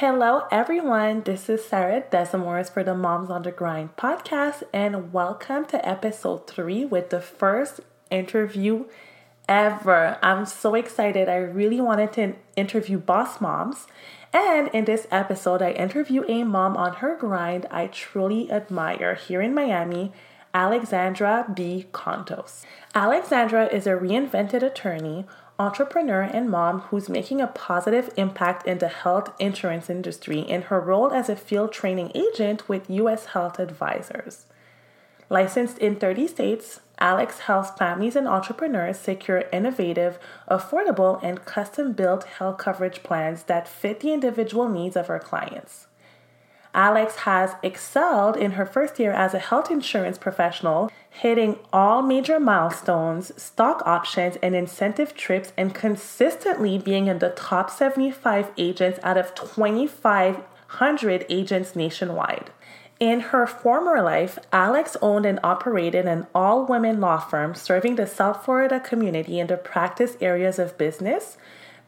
Hello, everyone. This is Sarah Desamores for the Moms on the Grind podcast, and welcome to episode three with the first interview ever. I'm so excited. I really wanted to interview boss moms. And in this episode, I interview a mom on her grind I truly admire here in Miami, Alexandra B. Contos. Alexandra is a reinvented attorney entrepreneur and mom who's making a positive impact in the health insurance industry in her role as a field training agent with US Health Advisors. Licensed in 30 states, Alex helps families and entrepreneurs secure innovative, affordable, and custom built health coverage plans that fit the individual needs of her clients. Alex has excelled in her first year as a health insurance professional, hitting all major milestones, stock options, and incentive trips, and consistently being in the top 75 agents out of 2,500 agents nationwide. In her former life, Alex owned and operated an all women law firm serving the South Florida community in the practice areas of business,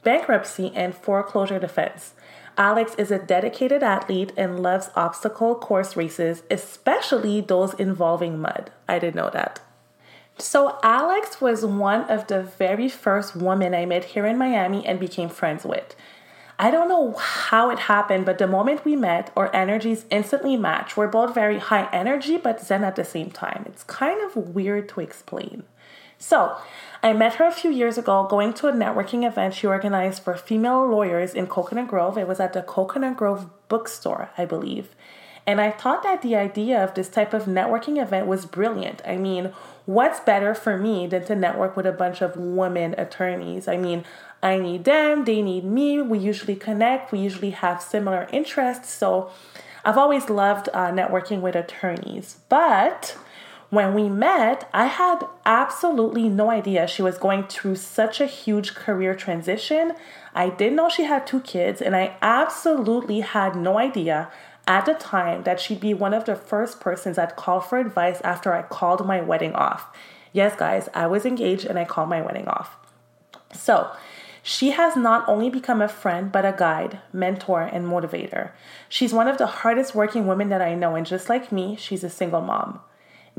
bankruptcy, and foreclosure defense. Alex is a dedicated athlete and loves obstacle course races, especially those involving mud. I didn't know that. So, Alex was one of the very first women I met here in Miami and became friends with. I don't know how it happened, but the moment we met, our energies instantly matched. We're both very high energy, but zen at the same time. It's kind of weird to explain. So, I met her a few years ago going to a networking event she organized for female lawyers in Coconut Grove. It was at the Coconut Grove bookstore, I believe. And I thought that the idea of this type of networking event was brilliant. I mean, what's better for me than to network with a bunch of women attorneys? I mean, I need them, they need me. We usually connect, we usually have similar interests. So I've always loved uh, networking with attorneys. But when we met, I had absolutely no idea she was going through such a huge career transition. I didn't know she had two kids, and I absolutely had no idea at the time that she'd be one of the first persons I'd call for advice after I called my wedding off. Yes, guys, I was engaged and I called my wedding off. So, she has not only become a friend, but a guide, mentor, and motivator. She's one of the hardest working women that I know, and just like me, she's a single mom.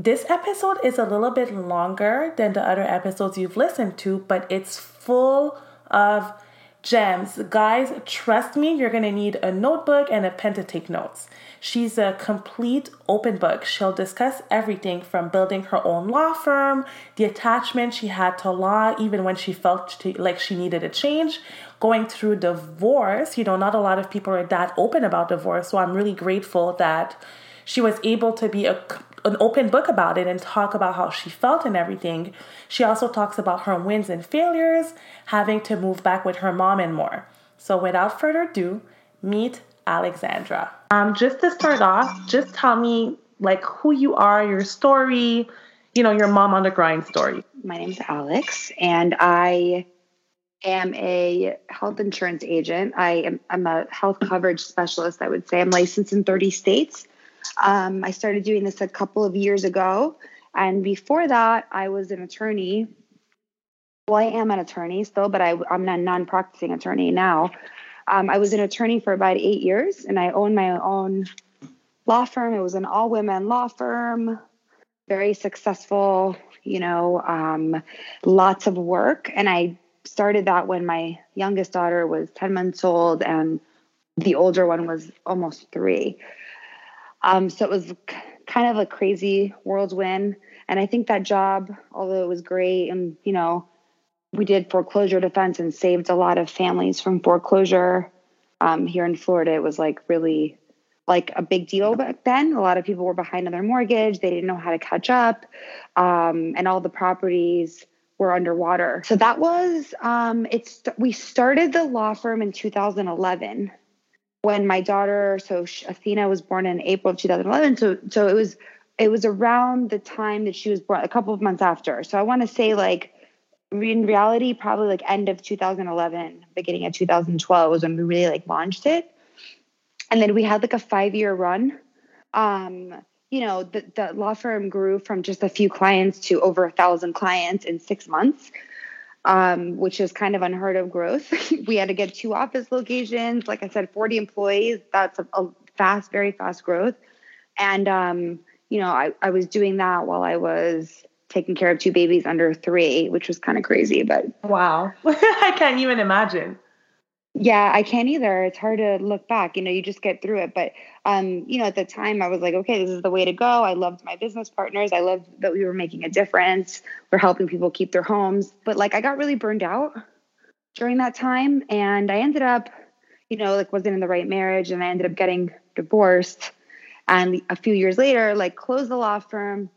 This episode is a little bit longer than the other episodes you've listened to, but it's full of gems. Guys, trust me, you're gonna need a notebook and a pen to take notes. She's a complete open book. She'll discuss everything from building her own law firm, the attachment she had to law, even when she felt like she needed a change, going through divorce. You know, not a lot of people are that open about divorce, so I'm really grateful that she was able to be a an open book about it and talk about how she felt and everything. She also talks about her wins and failures, having to move back with her mom and more. So without further ado, meet Alexandra. Um, just to start off, just tell me like who you are, your story, you know, your mom on the grind story. My name's Alex, and I am a health insurance agent. I am I'm a health coverage specialist. I would say I'm licensed in 30 states. Um, I started doing this a couple of years ago. And before that, I was an attorney. Well, I am an attorney still, but I, am a non practicing attorney now. Um, I was an attorney for about eight years and I owned my own law firm. It was an all women law firm, very successful, you know, um, lots of work. And I started that when my youngest daughter was 10 months old and the older one was almost three. Um, so it was kind of a crazy whirlwind. And I think that job, although it was great and, you know, we did foreclosure defense and saved a lot of families from foreclosure um, here in Florida. It was like really like a big deal back then. A lot of people were behind on their mortgage. They didn't know how to catch up. Um, and all the properties were underwater. So that was, um, it's, we started the law firm in 2011 when my daughter, so Athena was born in April of 2011. So, so it was, it was around the time that she was born, a couple of months after. So I want to say like, in reality, probably like end of 2011, beginning of 2012 was when we really like launched it. And then we had like a five year run. Um, you know, the, the law firm grew from just a few clients to over a thousand clients in six months. Um, which is kind of unheard of growth. we had to get two office locations. Like I said, 40 employees. That's a, a fast, very fast growth. And, um, you know, I, I was doing that while I was taking care of two babies under three, which was kind of crazy. But wow, I can't even imagine. Yeah, I can't either. It's hard to look back. You know, you just get through it. But um, you know, at the time I was like, okay, this is the way to go. I loved my business partners. I loved that we were making a difference. We're helping people keep their homes. But like I got really burned out during that time and I ended up, you know, like wasn't in the right marriage and I ended up getting divorced. And a few years later, like closed the law firm,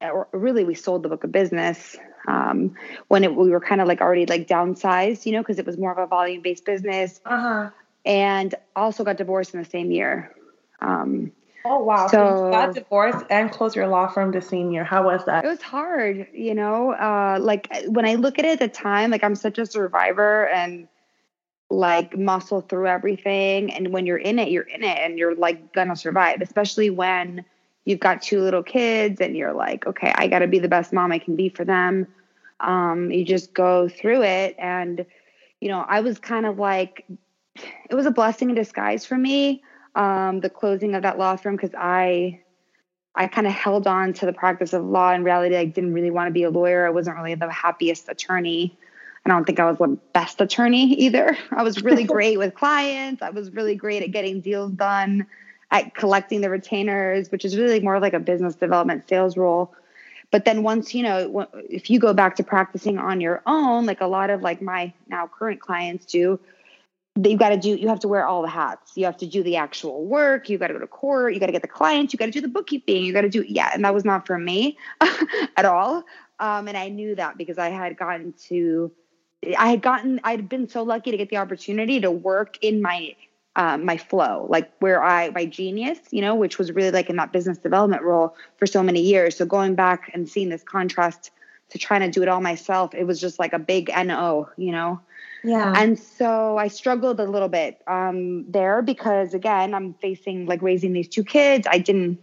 or really we sold the book of business um, when it, we were kind of like already like downsized, you know, because it was more of a volume based business. Uh-huh. And also got divorced in the same year. Um, oh wow! So, so, you got divorced and closed your law firm the same year. How was that? It was hard, you know. Uh, like when I look at it at the time, like I'm such a survivor and like muscle through everything. And when you're in it, you're in it, and you're like gonna survive. Especially when you've got two little kids and you're like, okay, I got to be the best mom I can be for them. Um, you just go through it. And, you know, I was kind of like, it was a blessing in disguise for me, um, the closing of that law firm, because I, I kind of held on to the practice of law. In reality, I didn't really want to be a lawyer. I wasn't really the happiest attorney. I don't think I was the best attorney either. I was really great with clients. I was really great at getting deals done at collecting the retainers, which is really more like a business development sales role. But then once, you know, if you go back to practicing on your own, like a lot of like my now current clients do, you got to do, you have to wear all the hats. You have to do the actual work. You got to go to court. You got to get the clients. You got to do the bookkeeping. You got to do, yeah. And that was not for me at all. Um, and I knew that because I had gotten to, I had gotten, I'd been so lucky to get the opportunity to work in my um, my flow, like where I, my genius, you know, which was really like in that business development role for so many years. So going back and seeing this contrast to trying to do it all myself, it was just like a big NO, you know? Yeah. And so I struggled a little bit um, there because, again, I'm facing like raising these two kids. I didn't,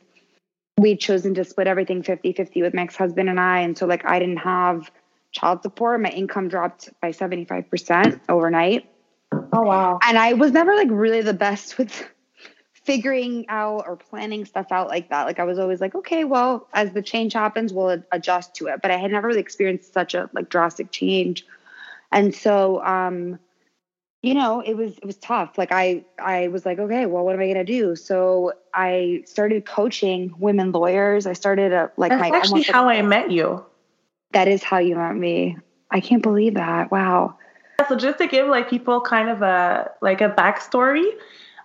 we'd chosen to split everything 50 50 with my ex husband and I. And so, like, I didn't have child support. My income dropped by 75% overnight. Oh wow. And I was never like really the best with figuring out or planning stuff out like that. Like I was always like, okay, well, as the change happens, we'll adjust to it. But I had never really experienced such a like drastic change. And so um you know, it was it was tough. Like I I was like, okay, well, what am I gonna do? So I started coaching women lawyers. I started a like That's my actually how I met you. That is how you met me. I can't believe that. Wow. So just to give like people kind of a like a backstory,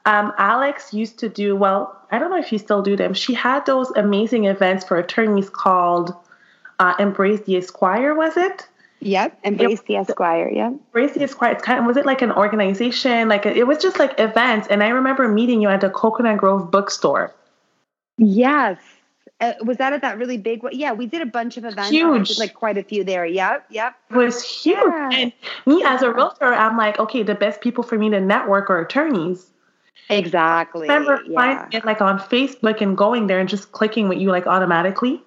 um, Alex used to do well. I don't know if you still do them. She had those amazing events for attorneys called uh, "Embrace the Esquire." Was it? Yep, Embrace it, the Esquire. Yeah, Embrace the Esquire. It's kind of was it like an organization? Like it was just like events. And I remember meeting you at the Coconut Grove bookstore. Yes, uh, was that at that really big one? Yeah, we did a bunch of events. Huge. like quite a few there. Yep, yep. It was huge. Yeah. And me as a realtor, I'm like, okay, the best people for me to network are attorneys. Exactly. I remember yeah. finding it like on Facebook and going there and just clicking with you like automatically.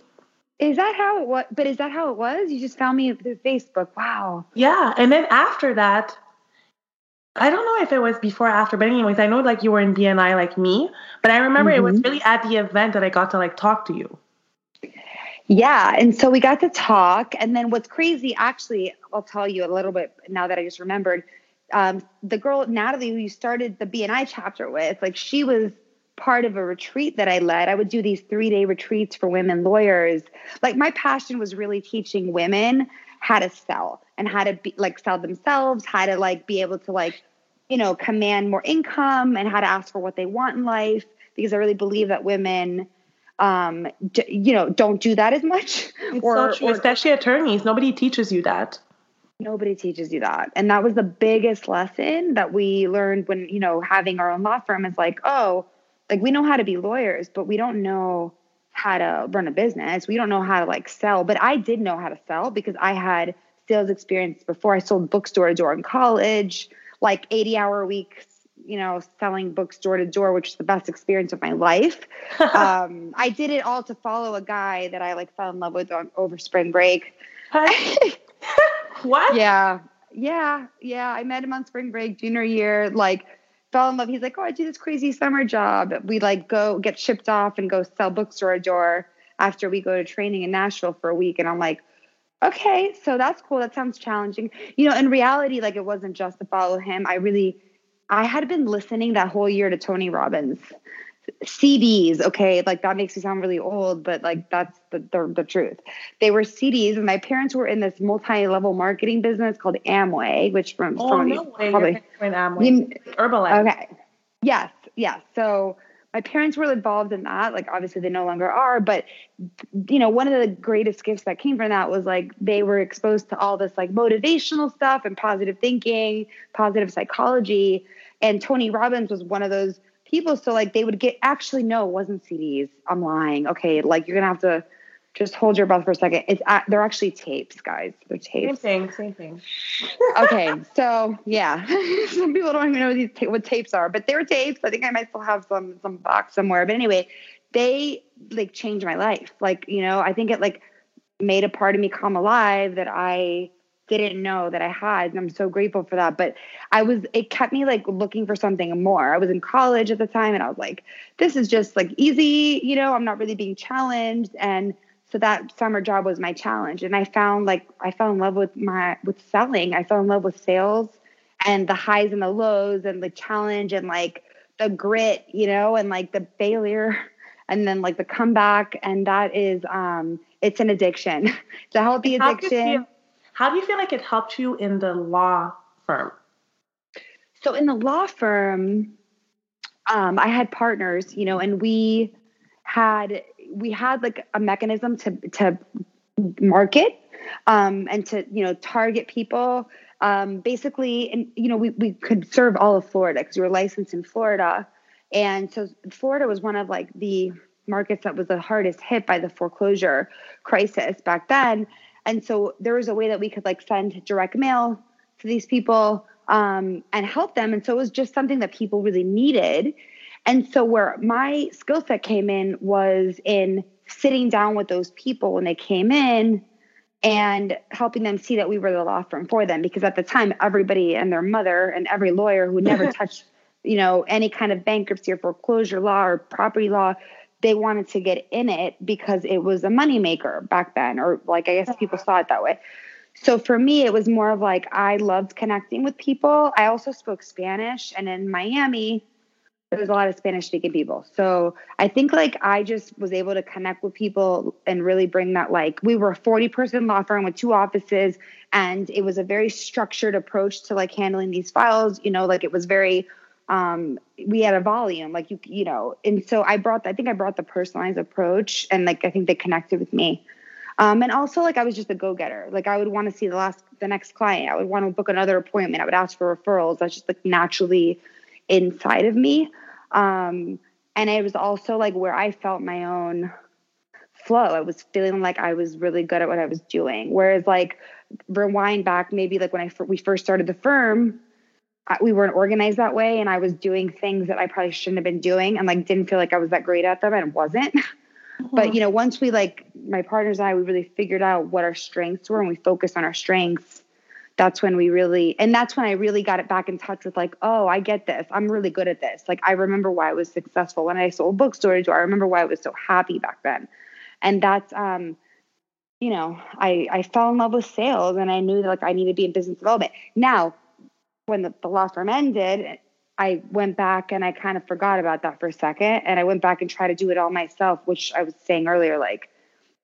Is that how it was? But is that how it was? You just found me through Facebook. Wow. Yeah. And then after that, I don't know if it was before or after, but anyways, I know like you were in BNI like me, but I remember mm-hmm. it was mm-hmm. really at the event that I got to like talk to you. Yeah, and so we got to talk, and then what's crazy, actually, I'll tell you a little bit now that I just remembered. Um, the girl Natalie, who you started the BNI chapter with, like she was part of a retreat that I led. I would do these three day retreats for women lawyers. Like my passion was really teaching women how to sell and how to be like sell themselves, how to like be able to like, you know, command more income and how to ask for what they want in life. Because I really believe that women, um, d- you know, don't do that as much. Or, so true, or, especially attorneys. Nobody teaches you that. Nobody teaches you that. And that was the biggest lesson that we learned when, you know, having our own law firm is like, oh, like we know how to be lawyers, but we don't know how to run a business. We don't know how to like sell, but I did know how to sell because I had sales experience before I sold bookstore to door in college, like 80 hour weeks, you know, selling books door to door, which is the best experience of my life. um, I did it all to follow a guy that I like fell in love with on over spring break. what? Yeah. Yeah. Yeah. I met him on spring break, junior year. Like, fell in love. He's like, Oh, I do this crazy summer job. We like go get shipped off and go sell bookstore door after we go to training in Nashville for a week. And I'm like, okay, so that's cool. That sounds challenging. You know, in reality, like it wasn't just to follow him. I really, I had been listening that whole year to Tony Robbins CDs. Okay, like that makes me sound really old, but like that's the, the, the truth. They were CDs, and my parents were in this multi-level marketing business called Amway, which from oh no way, probably in Amway, you, Herbalife. Okay, yes, yes. So my parents were involved in that like obviously they no longer are but you know one of the greatest gifts that came from that was like they were exposed to all this like motivational stuff and positive thinking positive psychology and tony robbins was one of those people so like they would get actually no it wasn't cds i'm lying okay like you're gonna have to just hold your breath for a second. It's at, they're actually tapes, guys. They're tapes. Same thing. Same thing. okay, so yeah, some people don't even know these ta- what tapes are, but they're tapes. I think I might still have some some box somewhere. But anyway, they like changed my life. Like you know, I think it like made a part of me come alive that I didn't know that I had. And I'm so grateful for that. But I was, it kept me like looking for something more. I was in college at the time and I was like, this is just like easy, you know, I'm not really being challenged. And so that summer job was my challenge and i found like i fell in love with my with selling i fell in love with sales and the highs and the lows and the challenge and like the grit you know and like the failure and then like the comeback and that is um it's an addiction it's a healthy addiction how do you feel like it helped you in the law firm? So in the law firm um i had partners you know and we had we had like a mechanism to to market um, and to you know target people. Um, basically and you know we, we could serve all of florida because we were licensed in florida. And so florida was one of like the markets that was the hardest hit by the foreclosure crisis back then and so there was a way that we could like send direct mail to these people um, and help them and so it was just something that people really needed and so, where my skill set came in was in sitting down with those people when they came in and helping them see that we were the law firm for them. Because at the time, everybody and their mother and every lawyer who never touched, you know, any kind of bankruptcy or foreclosure law or property law, they wanted to get in it because it was a moneymaker back then, or like I guess uh-huh. people saw it that way. So for me, it was more of like I loved connecting with people. I also spoke Spanish, and in Miami, there's a lot of Spanish speaking people. So I think like I just was able to connect with people and really bring that like we were a 40 person law firm with two offices and it was a very structured approach to like handling these files, you know, like it was very um we had a volume like you you know and so I brought I think I brought the personalized approach and like I think they connected with me. Um, and also like I was just a go-getter. Like I would want to see the last the next client. I would want to book another appointment. I would ask for referrals. That's just like naturally inside of me. Um, and it was also like where I felt my own flow. I was feeling like I was really good at what I was doing. Whereas, like, rewind back, maybe like when I we first started the firm, we weren't organized that way, and I was doing things that I probably shouldn't have been doing, and like didn't feel like I was that great at them, and wasn't. But you know, once we like my partners and I, we really figured out what our strengths were, and we focused on our strengths that's when we really and that's when i really got it back in touch with like oh i get this. I'm really good at this. Like i remember why i was successful. When i sold bookstores or i remember why i was so happy back then. And that's um you know i i fell in love with sales and i knew that like i needed to be in business development. Now when the, the law firm ended i went back and i kind of forgot about that for a second and i went back and tried to do it all myself which i was saying earlier like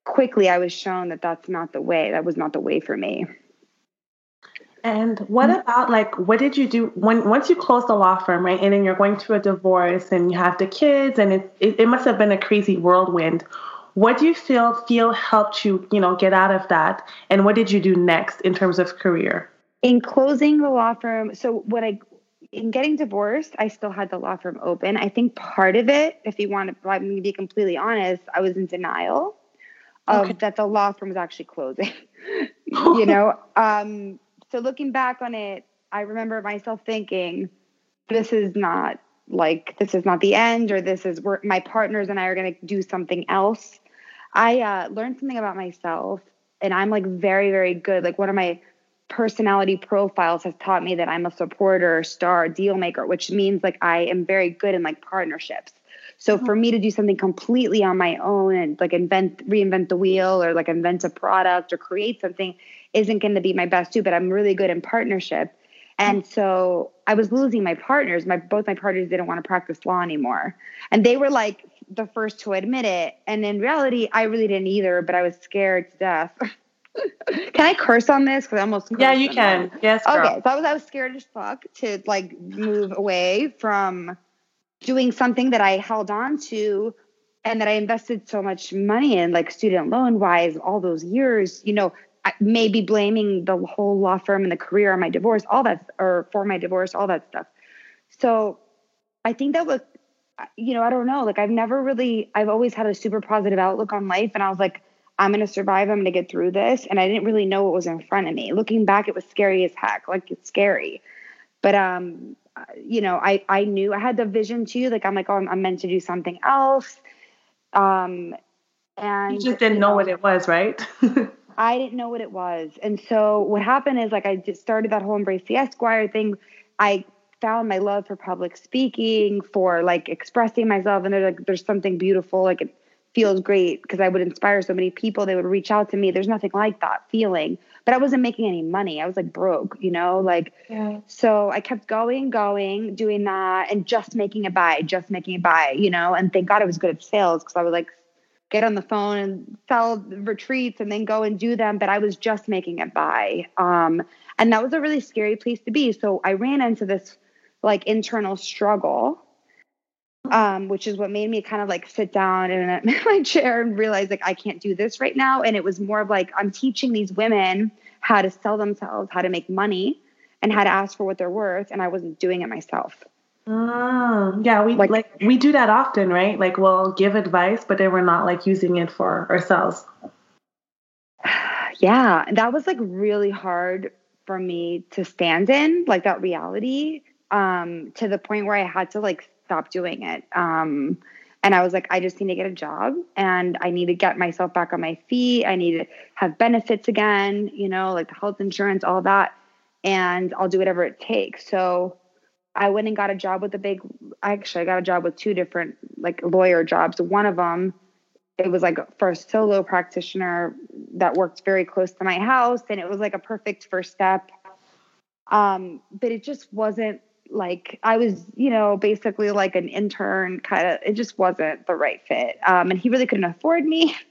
quickly i was shown that that's not the way that was not the way for me and what about like what did you do when once you close the law firm, right? And then you're going through a divorce and you have the kids and it, it, it must have been a crazy whirlwind. What do you feel feel helped you, you know, get out of that? And what did you do next in terms of career? In closing the law firm, so what I in getting divorced, I still had the law firm open. I think part of it, if you want to, me to be completely honest, I was in denial of okay. that the law firm was actually closing. you know, um, so looking back on it, I remember myself thinking, this is not like this is not the end or this is where my partners and I are going to do something else. I uh, learned something about myself and I'm like very, very good. Like one of my personality profiles has taught me that I'm a supporter, star, deal maker, which means like I am very good in like partnerships. So mm-hmm. for me to do something completely on my own and like invent reinvent the wheel or like invent a product or create something isn't going to be my best too, but I'm really good in partnership. And so I was losing my partners. My both my partners didn't want to practice law anymore. And they were like the first to admit it. And in reality, I really didn't either, but I was scared to death. can I curse on this? Because I almost yeah, you can. That. Yes. Girl. Okay, so I was I was scared as fuck to like move away from doing something that I held on to and that I invested so much money in, like student loan wise, all those years. You know, maybe blaming the whole law firm and the career on my divorce, all that, or for my divorce, all that stuff. So I think that was, you know, I don't know. Like I've never really, I've always had a super positive outlook on life, and I was like I'm going to survive. I'm going to get through this. And I didn't really know what was in front of me. Looking back, it was scary as heck. Like it's scary. But, um, you know, I, I knew I had the vision too. Like, I'm like, oh, I'm, I'm meant to do something else. Um, and you just didn't you know, know what it was, right? I didn't know what it was. And so what happened is like, I just started that whole embrace the Esquire thing. I found my love for public speaking, for like expressing myself. And there's like, there's something beautiful. Like it, feels great because I would inspire so many people. They would reach out to me. There's nothing like that feeling. But I wasn't making any money. I was like broke, you know, like yeah. so I kept going, going, doing that and just making it by, just making it by, you know, and thank God I was good at sales because I would like get on the phone and sell retreats and then go and do them. But I was just making it by. Um, and that was a really scary place to be. So I ran into this like internal struggle um, which is what made me kind of like sit down in my chair and realize like I can't do this right now. And it was more of like I'm teaching these women how to sell themselves, how to make money, and how to ask for what they're worth, and I wasn't doing it myself. Oh, yeah, we like, like we do that often, right? Like we'll give advice, but then we're not like using it for ourselves. Yeah, that was like really hard for me to stand in, like that reality, um, to the point where I had to like stop doing it. Um, and I was like, I just need to get a job and I need to get myself back on my feet. I need to have benefits again, you know, like the health insurance, all that. And I'll do whatever it takes. So I went and got a job with a big, actually, I got a job with two different like lawyer jobs. One of them, it was like for a solo practitioner that worked very close to my house. And it was like a perfect first step. Um, but it just wasn't like I was, you know, basically like an intern kind of, it just wasn't the right fit. Um, and he really couldn't afford me.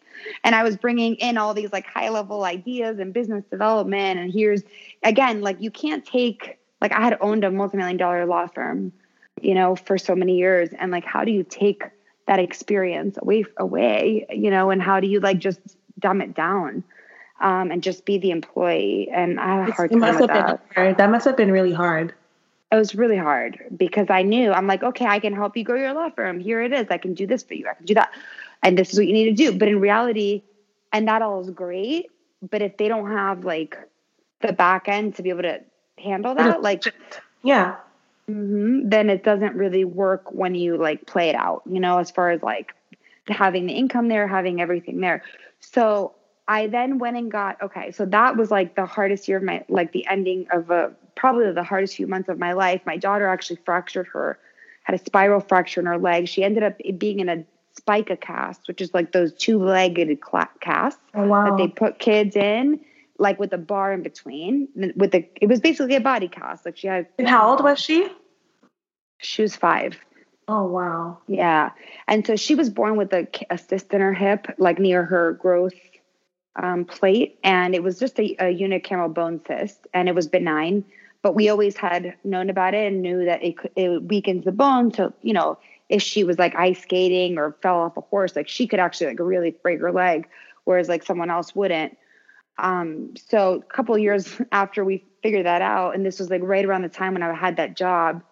And I was bringing in all these like high level ideas and business development. And here's again, like you can't take, like I had owned a multi-million dollar law firm, you know, for so many years. And like, how do you take that experience away, away, you know, and how do you like just dumb it down? Um, and just be the employee. And I had a hard time with that. Hard. That must have been really hard it was really hard because I knew I'm like, okay, I can help you grow your law firm. Here it is. I can do this for you. I can do that. And this is what you need to do. But in reality, and that all is great. But if they don't have like the back end to be able to handle that, like, yeah, mm-hmm, then it doesn't really work when you like play it out, you know, as far as like having the income there, having everything there. So I then went and got, okay, so that was like the hardest year of my, like the ending of a probably the hardest few months of my life. My daughter actually fractured her, had a spiral fracture in her leg. She ended up being in a spica cast, which is like those two-legged casts oh, wow. that they put kids in, like with a bar in between. With the, it was basically a body cast. Like she had. And how old was she? She was five. Oh wow. Yeah, and so she was born with a, a cyst in her hip, like near her growth um, plate, and it was just a, a unicameral bone cyst, and it was benign but we always had known about it and knew that it it weakens the bone. So you know, if she was like ice skating or fell off a horse, like she could actually like really break her leg, whereas like someone else wouldn't. Um, so a couple years after we figured that out, and this was like right around the time when I had that job,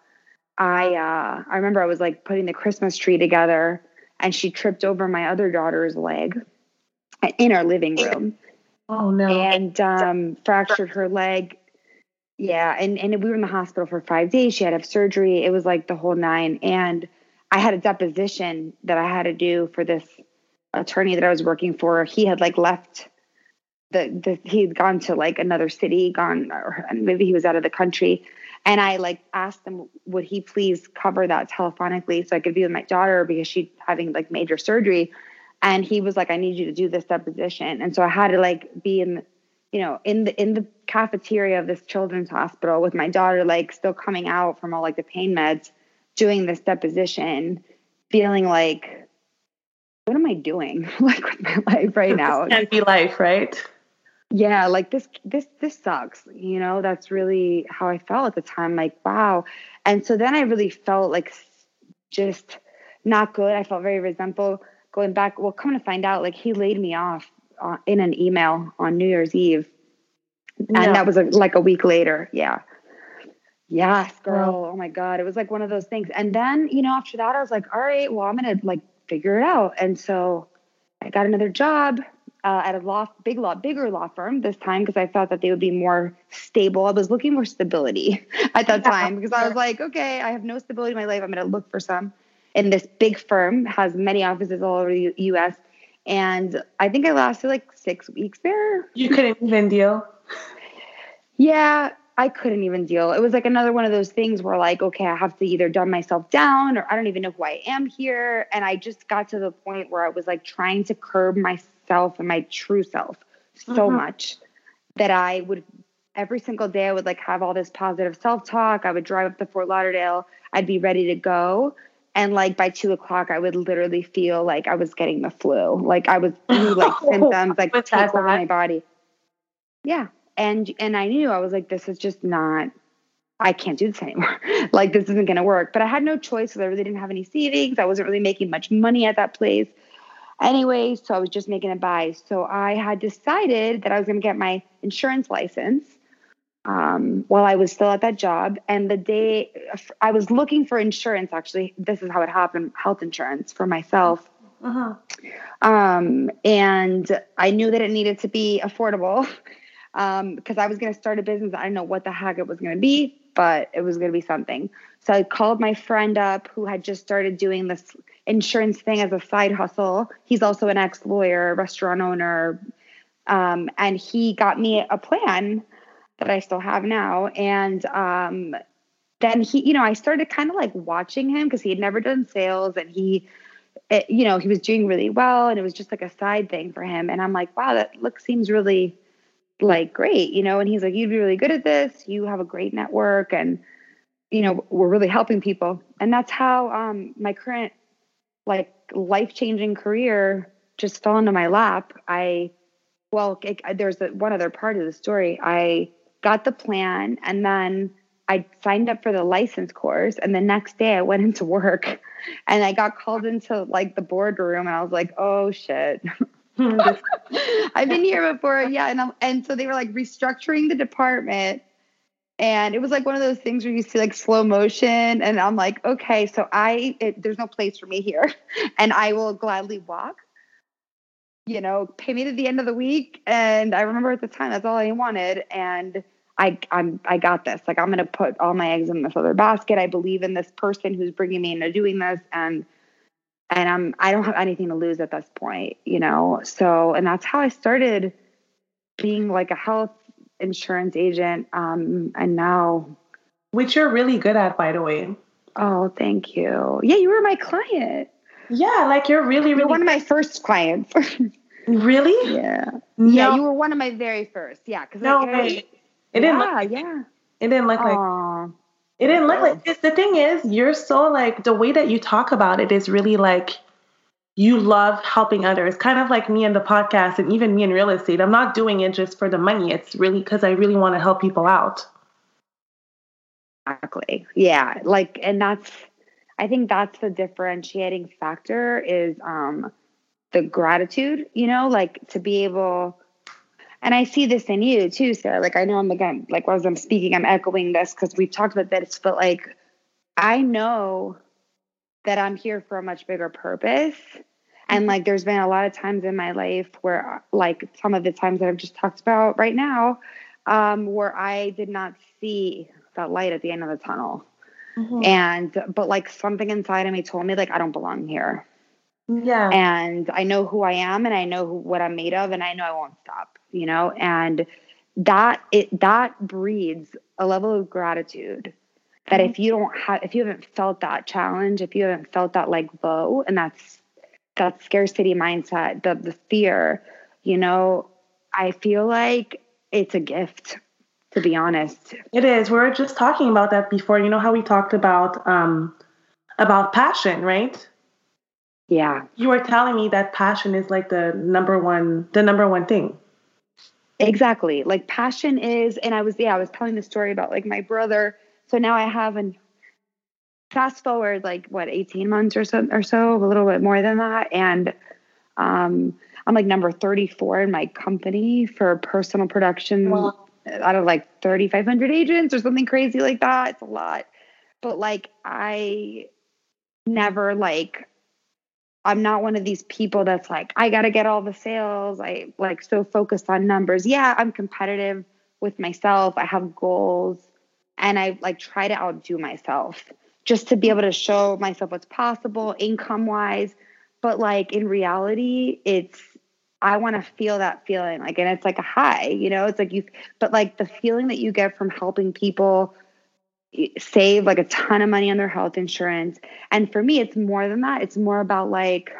I uh, I remember I was like putting the Christmas tree together, and she tripped over my other daughter's leg in our living room. Oh no! And um, fractured her leg yeah, and and we were in the hospital for five days. She had to have surgery. It was like the whole nine. And I had a deposition that I had to do for this attorney that I was working for. He had like left the, the he'd gone to like another city, gone or maybe he was out of the country. And I like asked him, would he please cover that telephonically so I could be with my daughter because she's having like major surgery. And he was like, I need you to do this deposition. And so I had to like be in, you know, in the in the cafeteria of this children's hospital with my daughter, like still coming out from all like the pain meds, doing this deposition, feeling like, what am I doing like with my life right now? Can't be life, right? yeah like this this this sucks you know that's really how i felt at the time like wow and so then i really felt like just not good i felt very resentful going back well come to find out like he laid me off uh, in an email on new year's eve. And that was a, like a week later. Yeah. Yes girl. Oh my god. It was like one of those things. And then you know after that i was like all right well i'm gonna like figure it out. And so i got another job uh, at a law, big law, bigger law firm this time because I thought that they would be more stable. I was looking for stability at that time because I was like, okay, I have no stability in my life. I'm going to look for some. And this big firm has many offices all over the U.S. And I think I lasted like six weeks there. You couldn't even deal. Yeah, I couldn't even deal. It was like another one of those things where like, okay, I have to either dumb myself down or I don't even know who I am here. And I just got to the point where I was like trying to curb myself and my true self so mm-hmm. much that I would every single day I would like have all this positive self talk. I would drive up to Fort Lauderdale. I'd be ready to go. And like by two o'clock, I would literally feel like I was getting the flu. Like I was like symptoms like take over my body. Yeah. And and I knew I was like, this is just not I can't do this anymore. like this isn't gonna work. But I had no choice because I really didn't have any savings. I wasn't really making much money at that place. Anyway, so I was just making a buy. So I had decided that I was going to get my insurance license um, while I was still at that job. And the day I was looking for insurance, actually, this is how it happened health insurance for myself. Uh-huh. Um, and I knew that it needed to be affordable because um, I was going to start a business. I didn't know what the heck it was going to be, but it was going to be something. So I called my friend up who had just started doing this insurance thing as a side hustle. He's also an ex lawyer, restaurant owner. Um, and he got me a plan that I still have now. And um, then he, you know, I started kind of like watching him because he had never done sales and he, it, you know, he was doing really well and it was just like a side thing for him. And I'm like, wow, that look seems really like great, you know. And he's like, you'd be really good at this. You have a great network and you know, we're really helping people. And that's how um, my current like life changing career just fell into my lap. I, well, it, there's one other part of the story. I got the plan and then I signed up for the license course. And the next day I went into work and I got called into like the boardroom and I was like, oh shit. I've been here before. Yeah. And, I'm, and so they were like restructuring the department and it was like one of those things where you see like slow motion and i'm like okay so i it, there's no place for me here and i will gladly walk you know pay me to the end of the week and i remember at the time that's all i wanted and i i'm i got this like i'm going to put all my eggs in this other basket i believe in this person who's bringing me into doing this and and i'm i don't have anything to lose at this point you know so and that's how i started being like a health insurance agent. Um, and now. Which you're really good at, by the way. Oh, thank you. Yeah, you were my client. Yeah, like you're really, really. You're one of my first clients. really? Yeah. No. Yeah, you were one of my very first. Yeah, because no, like, it didn't yeah, look. Yeah. It didn't look Aww. like. It didn't look like. The thing is, you're so like the way that you talk about it is really like you love helping others, kind of like me in the podcast and even me in real estate. I'm not doing it just for the money. It's really because I really want to help people out. Exactly. Yeah. Like, and that's, I think that's the differentiating factor is um, the gratitude, you know, like to be able, and I see this in you too, Sarah. Like, I know I'm again, like, as I'm speaking, I'm echoing this because we've talked about this, but like, I know that I'm here for a much bigger purpose. And mm-hmm. like, there's been a lot of times in my life where, like, some of the times that I've just talked about right now, um, where I did not see that light at the end of the tunnel. Mm-hmm. And, but like, something inside of me told me, like, I don't belong here. Yeah. And I know who I am and I know who, what I'm made of and I know I won't stop, you know? And that it that breeds a level of gratitude that mm-hmm. if you don't have if you haven't felt that challenge, if you haven't felt that like low and that's that scarcity mindset, the the fear, you know, I feel like it's a gift to be honest. It is. We are just talking about that before. You know how we talked about um about passion, right? Yeah. You were telling me that passion is like the number one the number one thing. Exactly. Like passion is and I was yeah, I was telling the story about like my brother. So now I have an fast forward like what 18 months or so or so, a little bit more than that and um I'm like number 34 in my company for personal production wow. out of like 3500 agents or something crazy like that. It's a lot. But like I never like I'm not one of these people that's like, I got to get all the sales. I like so focused on numbers. Yeah, I'm competitive with myself. I have goals and I like try to outdo myself just to be able to show myself what's possible income wise. But like in reality, it's, I want to feel that feeling like, and it's like a high, you know, it's like you, but like the feeling that you get from helping people save like a ton of money on their health insurance. And for me, it's more than that. It's more about like,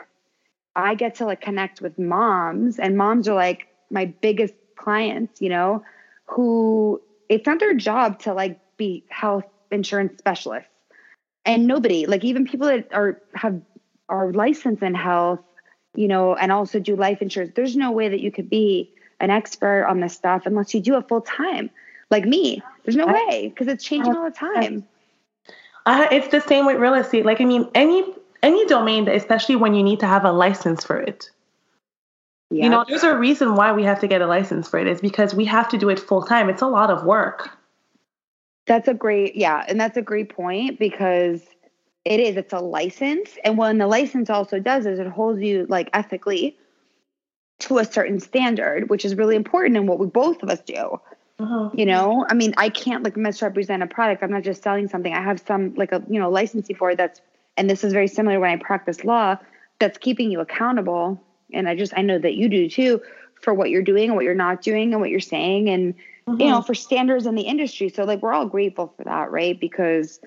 I get to like connect with moms, and moms are like my biggest clients, you know, who it's not their job to like be health insurance specialists. And nobody, like even people that are have are licensed in health, you know, and also do life insurance, there's no way that you could be an expert on this stuff unless you do it full time like me. There's no way because it's changing all the time. Uh, it's the same with real estate. Like I mean, any any domain, especially when you need to have a license for it. Yep. You know, there's a reason why we have to get a license for it. Is because we have to do it full time. It's a lot of work. That's a great, yeah, and that's a great point because it is. It's a license, and what the license also does is it holds you like ethically to a certain standard, which is really important in what we both of us do. Uh-huh. You know, I mean, I can't like misrepresent a product. I'm not just selling something. I have some like a you know licensing for it that's, and this is very similar when I practice law. That's keeping you accountable, and I just I know that you do too for what you're doing and what you're not doing and what you're saying, and uh-huh. you know for standards in the industry. So like we're all grateful for that, right? Because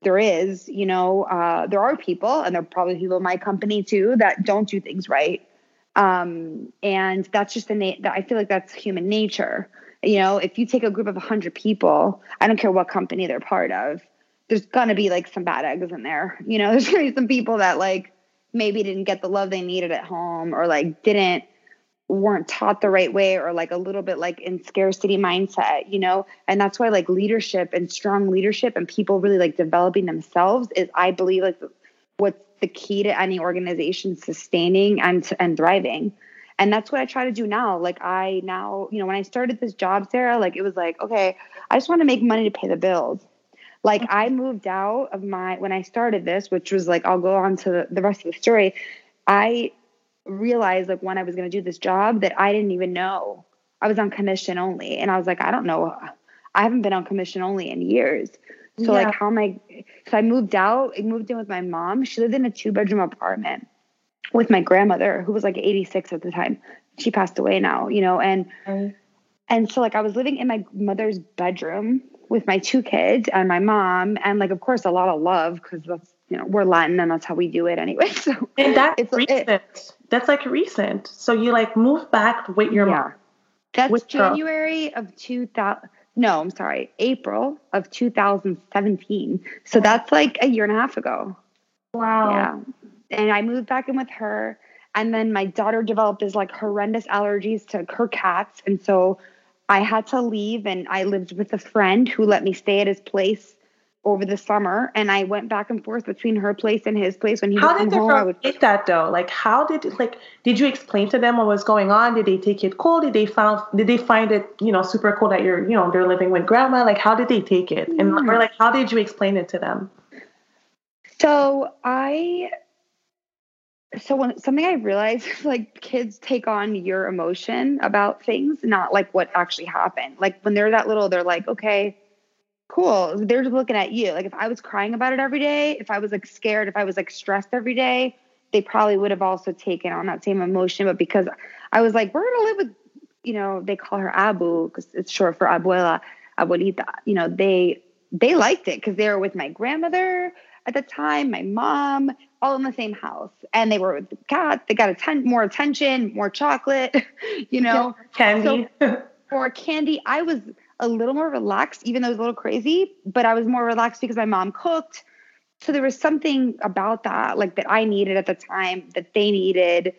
there is, you know, uh, there are people, and there are probably people in my company too that don't do things right, um, and that's just the na- I feel like that's human nature you know, if you take a group of 100 people, I don't care what company they're part of, there's going to be like some bad eggs in there. You know, there's going to be some people that like maybe didn't get the love they needed at home or like didn't weren't taught the right way or like a little bit like in scarcity mindset, you know? And that's why like leadership and strong leadership and people really like developing themselves is I believe like what's the key to any organization sustaining and and thriving and that's what i try to do now. Like i now you know when i started this job sarah like it was like okay i just want to make money to pay the bills. Like i moved out of my when i started this which was like i'll go on to the, the rest of the story. I realized like when i was going to do this job that i didn't even know. I was on commission only. And i was like i don't know. I haven't been on commission only in years. So yeah. like how am i so i moved out i moved in with my mom. She lived in a two bedroom apartment with my grandmother who was like 86 at the time. She passed away now, you know, and mm. and so like I was living in my mother's bedroom with my two kids and my mom and like of course a lot of love because that's you know we're Latin and that's how we do it anyway. So and that's it's recent. It, that's like recent. So you like moved back with your yeah. mom. That's January girl. of 2000. No, I'm sorry, April of 2017. So that's like a year and a half ago. Wow. Yeah and I moved back in with her. And then my daughter developed these like horrendous allergies to her cats. And so I had to leave and I lived with a friend who let me stay at his place over the summer. And I went back and forth between her place and his place when he how did the home. Would... take that though? Like how did like did you explain to them what was going on? Did they take it cool? Did they found did they find it, you know, super cool that you're, you know, they're living with grandma? Like how did they take it? And or hmm. like how did you explain it to them? So I so when something I realized is like kids take on your emotion about things, not like what actually happened. Like when they're that little, they're like, okay, cool. They're just looking at you. Like if I was crying about it every day, if I was like scared, if I was like stressed every day, they probably would have also taken on that same emotion. But because I was like, we're gonna live with, you know, they call her Abu because it's short for abuela, abuelita. You know, they they liked it because they were with my grandmother at the time, my mom, all in the same house, and they were with the cat. They got a ton more attention, more chocolate, you know, candy, so, more candy. I was a little more relaxed, even though it was a little crazy, but I was more relaxed because my mom cooked so there was something about that, like that I needed at the time, that they needed,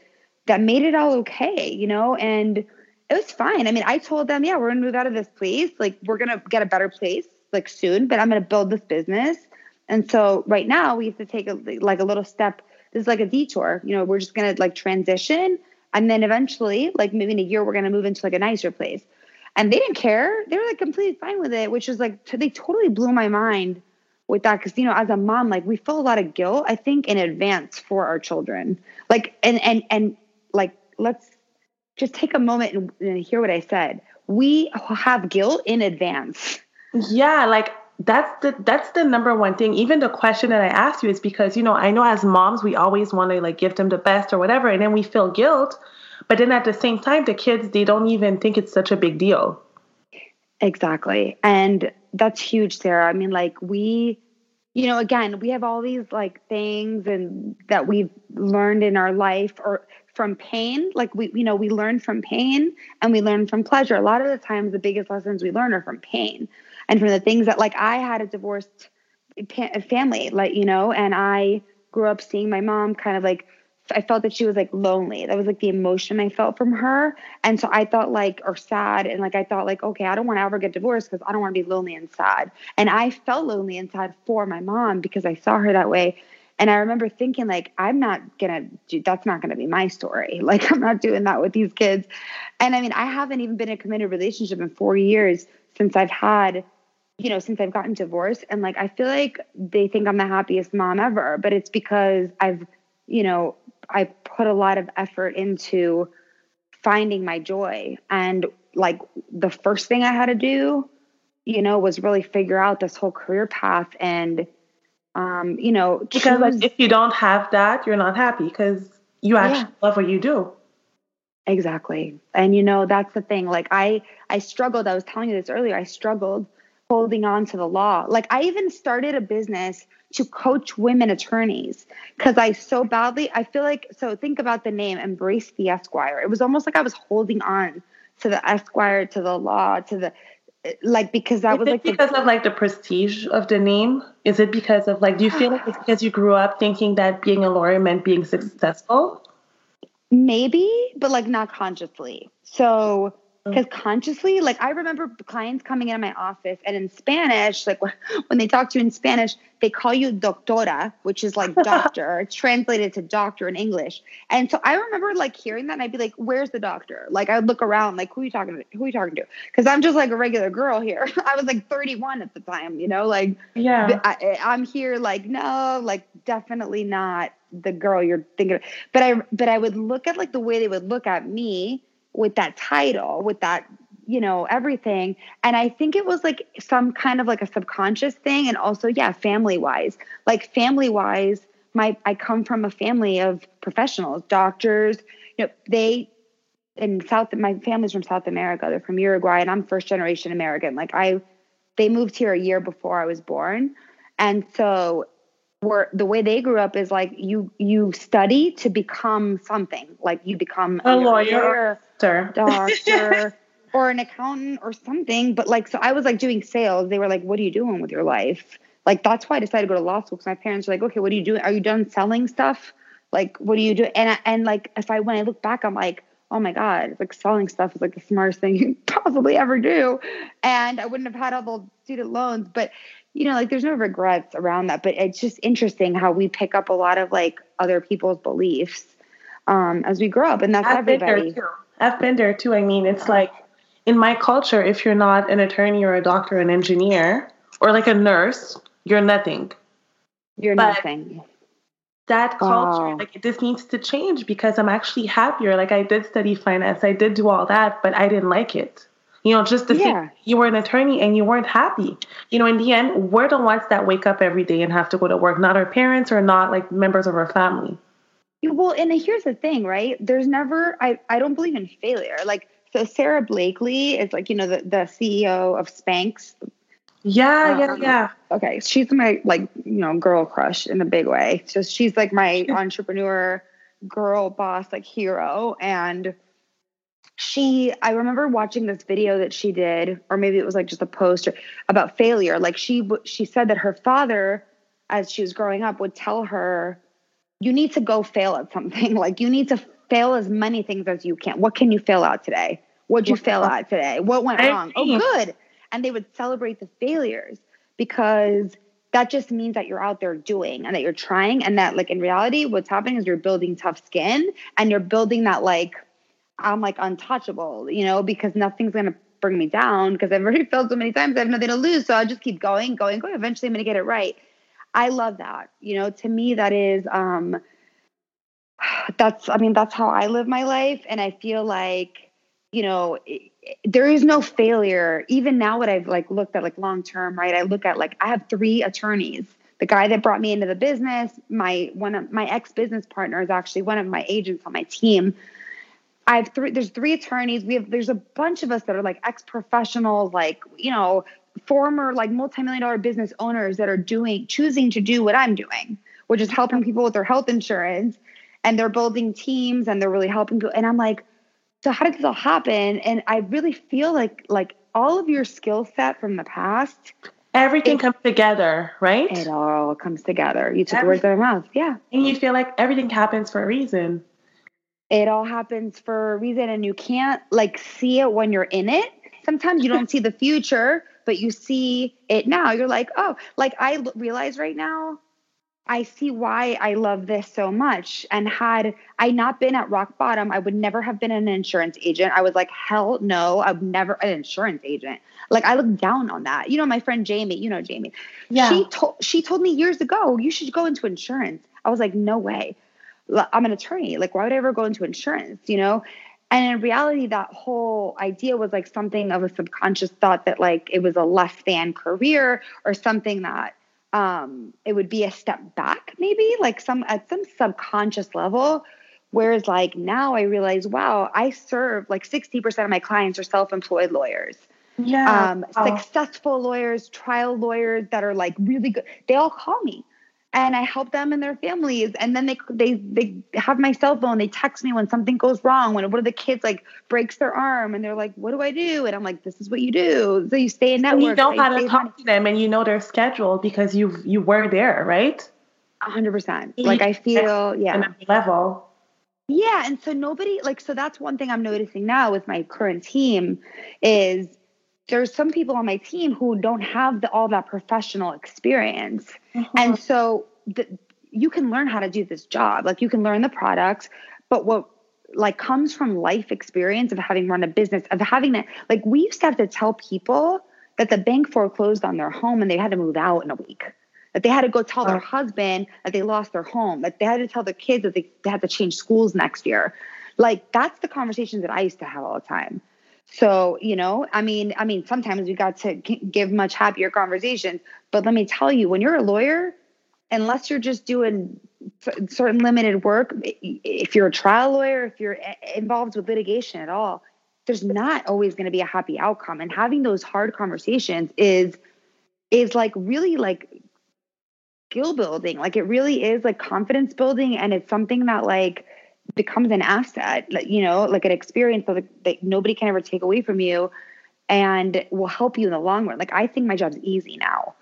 that made it all okay, you know? And it was fine. I mean, I told them, yeah, we're gonna move out of this place. Like, we're gonna get a better place like soon, but I'm gonna build this business. And so right now we have to take a, like a little step. This is like a detour. You know, we're just gonna like transition, and then eventually, like maybe in a year, we're gonna move into like a nicer place. And they didn't care. They were like completely fine with it, which was like they totally blew my mind with that because you know as a mom like we feel a lot of guilt i think in advance for our children like and and and like let's just take a moment and, and hear what i said we have guilt in advance yeah like that's the that's the number one thing even the question that i asked you is because you know i know as moms we always want to like give them the best or whatever and then we feel guilt but then at the same time the kids they don't even think it's such a big deal exactly and that's huge, Sarah. I mean, like we, you know, again, we have all these like things and that we've learned in our life or from pain. Like we, you know, we learn from pain and we learn from pleasure. A lot of the times, the biggest lessons we learn are from pain and from the things that, like, I had a divorced family, like you know, and I grew up seeing my mom kind of like I felt that she was like lonely. That was like the emotion I felt from her. And so I thought like, or sad. And like, I thought like, okay, I don't want to ever get divorced because I don't want to be lonely and sad. And I felt lonely sad for my mom because I saw her that way. And I remember thinking like, I'm not going to do, that's not going to be my story. Like, I'm not doing that with these kids. And I mean, I haven't even been in a committed relationship in four years since I've had you know, since I've gotten divorced. And like, I feel like they think I'm the happiest mom ever, but it's because I've, you know, I put a lot of effort into finding my joy. And like the first thing I had to do, you know, was really figure out this whole career path and um, you know, because choose... like if you don't have that, you're not happy because you actually yeah. love what you do. Exactly. And you know, that's the thing. Like I I struggled, I was telling you this earlier, I struggled holding on to the law. Like I even started a business to coach women attorneys because I so badly I feel like so think about the name embrace the esquire. It was almost like I was holding on to the esquire to the law to the like because that is was like because the, of like the prestige of the name is it because of like do you feel like it's because you grew up thinking that being a lawyer meant being successful maybe but like not consciously so because consciously like i remember clients coming into my office and in spanish like when they talk to you in spanish they call you doctora which is like doctor translated to doctor in english. And so i remember like hearing that and i'd be like where's the doctor? Like i would look around like who are you talking to? Who are you talking to? Because i'm just like a regular girl here. I was like 31 at the time you know like yeah. I, i'm here like no like definitely not the girl you're thinking of. but i but i would look at like the way they would look at me with that title, with that, you know, everything. And I think it was like some kind of like a subconscious thing. And also, yeah, family wise, like family wise, my I come from a family of professionals, doctors, you know, they in South my family's from South America. They're from Uruguay and I'm first generation American. Like I they moved here a year before I was born. And so where the way they grew up is like you you study to become something. Like you become a, a lawyer, lawyer doctor. or an accountant or something. But like so i was like doing sales. They were like what are you doing with your life? Like that's why i decided to go to law school because my parents were like okay what are you doing? Are you done selling stuff? Like what do you do and and like if i when i look back i'm like oh my god like selling stuff is like the smartest thing you possibly ever do. And i wouldn't have had all the student loans. But you know, like there's no regrets around that, but it's just interesting how we pick up a lot of like other people's beliefs um, as we grow up, and that's I've everybody. Been there too. I've been there too. I mean, it's like in my culture, if you're not an attorney or a doctor, or an engineer, or like a nurse, you're nothing. You're but nothing. That culture, like this needs to change because I'm actually happier. Like I did study finance, I did do all that, but I didn't like it. You know, just the yeah. you were an attorney and you weren't happy. You know, in the end, we're the ones that wake up every day and have to go to work, not our parents or not like members of our family. well, and here's the thing, right? There's never I I don't believe in failure. Like so Sara Blakely is like, you know, the, the CEO of Spanx. Yeah, um, yeah, yeah. Okay. She's my like, you know, girl crush in a big way. So she's like my entrepreneur girl boss, like hero. And she i remember watching this video that she did or maybe it was like just a post about failure. Like she she said that her father as she was growing up would tell her you need to go fail at something. Like you need to fail as many things as you can. What can you fail at today? What'd you fail at today? What went wrong? Oh good. And they would celebrate the failures because that just means that you're out there doing and that you're trying and that like in reality what's happening is you're building tough skin and you're building that like I'm like untouchable, you know, because nothing's going to bring me down because I've already failed so many times. I have nothing to lose. So I'll just keep going, going, going. Eventually I'm going to get it right. I love that. You know, to me, that is, um, that's, I mean, that's how I live my life. And I feel like, you know, it, there is no failure. Even now, what I've like looked at like long term, right? I look at like, I have three attorneys the guy that brought me into the business my one of my ex business partner is actually one of my agents on my team I have three, there's three attorneys. We have, there's a bunch of us that are like ex professionals, like, you know, former like multi-million dollar business owners that are doing, choosing to do what I'm doing, which is helping people with their health insurance and they're building teams and they're really helping people. And I'm like, so how did this all happen? And I really feel like, like all of your skill set from the past, everything it, comes together, right? It all comes together. You took the words out of my mouth. Yeah. And you feel like everything happens for a reason it all happens for a reason and you can't like see it when you're in it. Sometimes you don't see the future but you see it now. You're like oh like i realize right now i see why i love this so much. And had i not been at rock bottom i would never have been an insurance agent. I was like hell no i've never an insurance agent. Like i look down on that. You know my friend jamie you know jamie. Yeah. She told she told me years ago you should go into insurance. I was like no way I'm an attorney. Like, why would I ever go into insurance? You know? And in reality, that whole idea was like something of a subconscious thought that like it was a less than career or something that um, it would be a step back, maybe like some at some subconscious level. Whereas like now I realize, wow, I serve like 60% of my clients are self-employed lawyers. Yeah. Um, successful lawyers, trial lawyers that are like really good. They all call me and I help them and their families. And then they they they have my cell phone. They text me when something goes wrong. When one of the kids like breaks their arm, and they're like, "What do I do?" And I'm like, "This is what you do." So you stay in network. you know how to talk money. to them, and you know their schedule because you you were there, right? hundred percent. Like I feel, yeah, level. Yeah, and so nobody like so that's one thing I'm noticing now with my current team is there's some people on my team who don't have the, all that professional experience. Mm-hmm. And so the, you can learn how to do this job. Like you can learn the products, but what like comes from life experience of having run a business, of having that, like we used to have to tell people that the bank foreclosed on their home and they had to move out in a week. That they had to go tell their husband that they lost their home. That they had to tell their kids that they, they had to change schools next year. Like that's the conversations that I used to have all the time. So, you know, I mean, I mean, sometimes we got to give much happier conversations, but let me tell you, when you're a lawyer, unless you're just doing certain limited work, if you're a trial lawyer, if you're eh, involved with litigation at all, there's not always going to be a happy outcome. And having those hard conversations is is like really like skill building. Like it really is like confidence building, and it's something that like becomes an asset, you know, like an experience that, that nobody can ever take away from you and will help you in the long run. Like I think my job's easy now.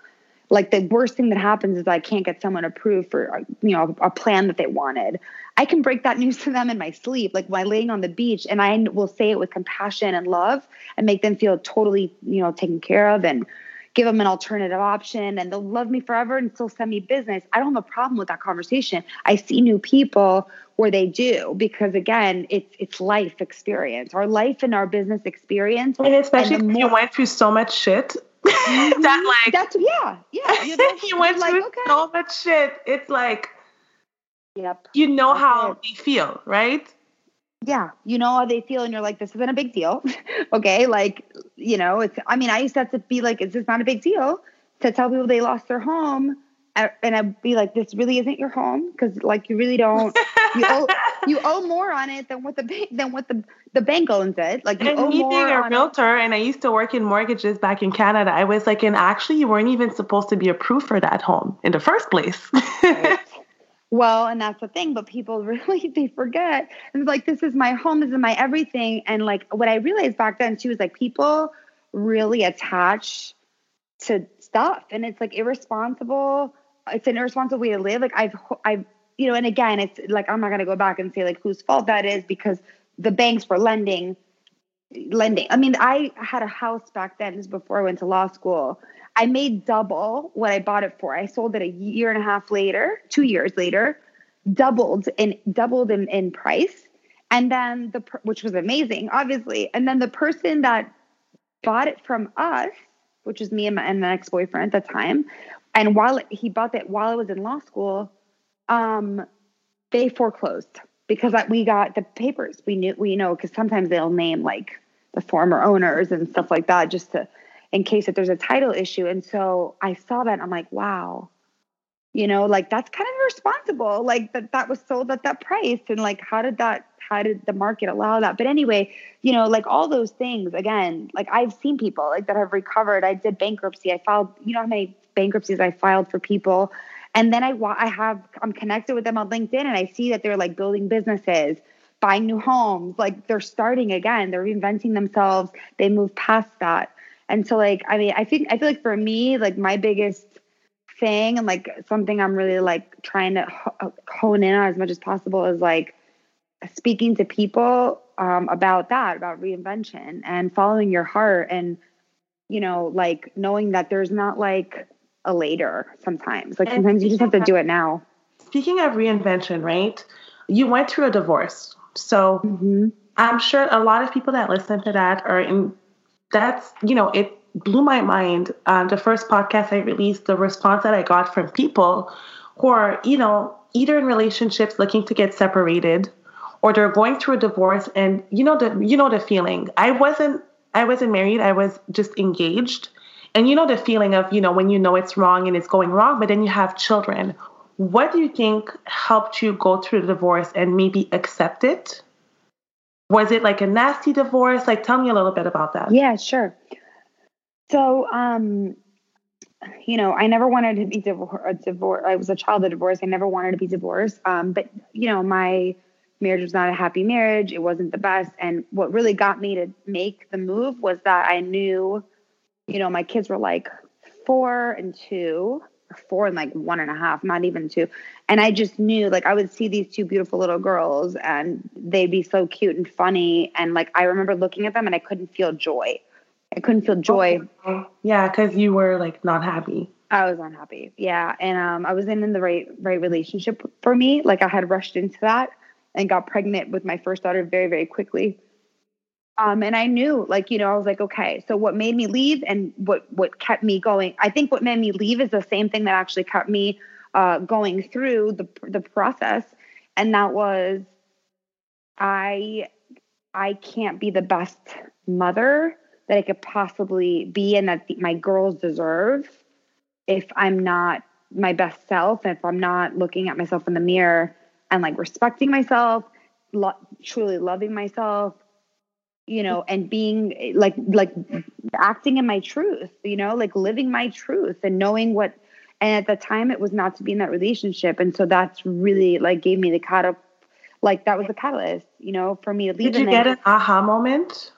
Like the worst thing that happens is I can't get someone approved for you know a, plan that they wanted. I can break that news to them in my sleep, like while laying on the beach, and I will say it with compassion and love and make them feel totally you know taken care of and give them an alternative option and they'll love me forever and still send me business. I don't have a problem with that conversation. I see new people where they do because again, it's it's life experience, our life and our business experience. And especially and if you went through so much shit. Mm-hmm. that like that's yeah, yeah. You, went like, through okay. so much shit. It's like Yep. You know that's how it. they feel, right? yeah, you know how they feel, and you're like, this isn't a big deal. okay. Like, you know, it's, I mean, I used to have to be like, is this not a big deal to tell people they lost their home and I'd be like, "This really isn't your home because, like, you really don't. You owe you owe more on it than what the bank than what the the bank owns it. Like, you and owe me more being a on it. realtor, and I used to work in mortgages back in Canada. I was like, and actually, you weren't even supposed to be approved for that home in the first place. Right. Well, and that's the thing, but people really they forget. And it's like, this is my home, this is my everything. And like what I realized back then she was like people really attach to stuff, and it's like irresponsible. It's an irresponsible way to live. Like I've, I've, you know, and again, it's like I'm not gonna go back and say like whose fault that is because the banks were lending, lending. I mean, I had a house back then. This before I went to law school. I made double what I bought it for. I sold it a year and a half later, two years later, doubled in doubled in, in price. And then the which was amazing, obviously. And then the person that bought it from us, which was me and my, and my ex boyfriend at the time, and while he bought that while I was in law school, um, they foreclosed because we got the papers. We knew we know because sometimes they'll name like the former owners and stuff like that just to in case if there's a title issue. And so I saw that I'm like, wow, you know, like that's kind of irresponsible. Like that that was sold at that price. And like how did that how did the market allow that? But anyway, you know, like all those things, again, like I've seen people like that have recovered. I did bankruptcy. I filed, you know how many bankruptcies I filed for people. And then I I have I'm connected with them on LinkedIn and I see that they're like building businesses, buying new homes, like they're starting again, they're reinventing themselves. They move past that. And so like I mean, I think I feel like for me, like my biggest thing and like something I'm really like trying to hone in on as much as possible is like speaking to people um, about that, about reinvention and following your heart and you know, like knowing that there's not like a later sometimes. Like And sometimes you just have to do it now. Speaking of reinvention, right? You went through a divorce. So Mm-hmm. I'm sure a lot of people that listen to that are in that's, you know, it blew my mind. Um, the first podcast I released, the response that I got from people who are, you know, either in relationships looking to get separated or they're going through a divorce and you know the you know the feeling. I wasn't I wasn't married, I was just engaged. And you know the feeling of, you know, when you know it's wrong and it's going wrong, but then you have children. What do you think helped you go through the divorce and maybe accept it? Was it like a nasty divorce? Like, tell me a little bit about that. Yeah, sure. So, um, you know, I never wanted to be divor- I was a child of divorce. I never wanted to be divorced. Um, but you know, my marriage was not a happy marriage. It wasn't the best. And what really got me to make the move was that I knew, you know, my kids were like four and two, or four and like one and a half, not even two. And I just knew, like, I would see these two beautiful little girls, and they'd be so cute and funny. And like, I remember looking at them, and I couldn't feel joy. I couldn't feel joy. Yeah, because you were like not happy. I was unhappy. Yeah. And um, I wasn't in the right right relationship for me. Like I had rushed into that and got pregnant with my first daughter very, very quickly. Um, and I knew, like, you know, I was like, okay, so what made me leave and what what kept me going? I think what made me leave is the same thing that actually kept me uh, going through the the process, and that was I I can't be the best mother that I could possibly be and that the, my girls deserve if I'm not my best self, if I'm not looking at myself in the mirror and like respecting myself, lo- truly loving myself, you know, and being like like acting in my truth, you know, like living my truth and knowing what and at the time it was not to be in that relationship and so that's really like gave me the cat like that was the catalyst, you know, for me to leave Did you get an aha moment?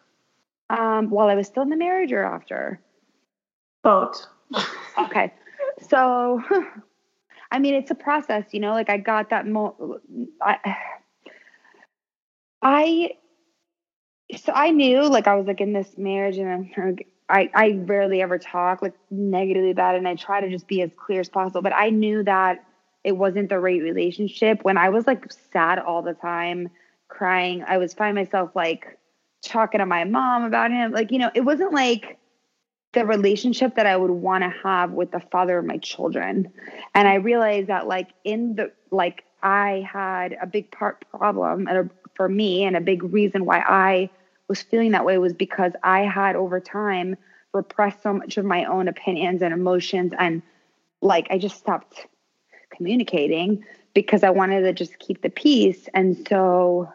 Um while I was still in the marriage or after? Both. okay so i mean it's a process you know like i got that mo i i so i knew like i was like in this marriage and I'm- i i rarely ever talk like negatively about it and i try to just be as clear as possible but i knew that it wasn't the right relationship when i was like sad all the time crying i was finding myself like talking to my mom about him like you know it wasn't like the relationship that I would want to have with the father of my children. And I realized that like in the like I had a big part problem and a, for me and a big reason why I was feeling that way was because I had over time repressed so much of my own opinions and emotions and like I just stopped communicating because I wanted to just keep the peace. And so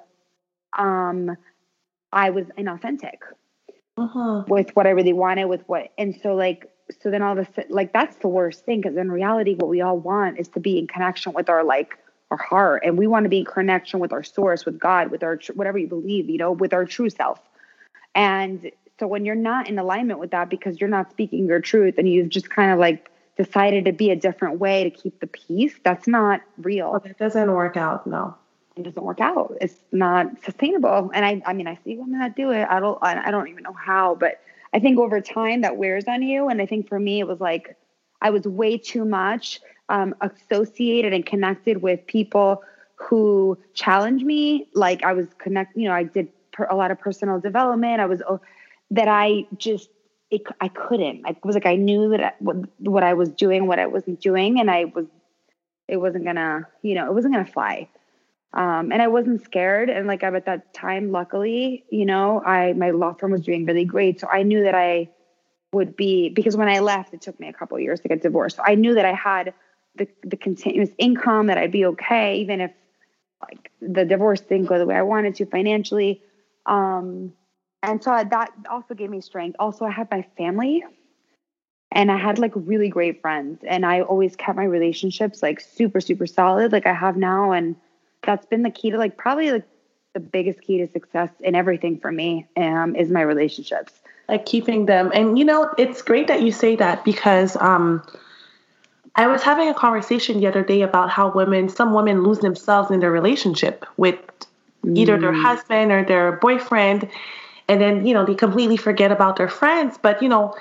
um I was inauthentic uh-huh. with what I really wanted, with what and so like so then all of a sudden like that's the worst thing because in reality what we all want is to be in connection with our like our heart and we want to be in connection with our source with god with our whatever you believe you know with our true self. And so when you're not in alignment with that because you're not speaking your truth and you've just kind of like decided to be a different way to keep the peace that's not real. Well, that doesn't work out no it doesn't work out it's not sustainable and i i mean i see women that do it i don't i don't even know how but i think over time that wears on you and i think for me it was like i was way too much um, associated and connected with people who challenged me. Like I was connect, you know, I did per, a lot of personal development. I was uh, that I just it, I couldn't. I was like I knew that I, what, what I was doing, what I wasn't doing, and I was it wasn't gonna, you know, it wasn't gonna fly. Um, and I wasn't scared. And like I at that time, luckily, you know, I my law firm was doing really great, so I knew that I would be because when I left, it took me a couple years to get divorced. So I knew that I had the the continuous income that I'd be okay even if like the divorce didn't go the way I wanted to financially. Um, and so that also gave me strength. Also, I had my family and I had like really great friends and I always kept my relationships like super, super solid like I have now. And that's been the key to like probably like the biggest key to success in everything for me um, is my relationships. Like keeping them. And you know, it's great that you say that because um, I was having a conversation the other day about how women, some women lose themselves in their relationship with mm. either their mm. husband or their boyfriend. And then, you know, they completely forget about their friends. But, you know,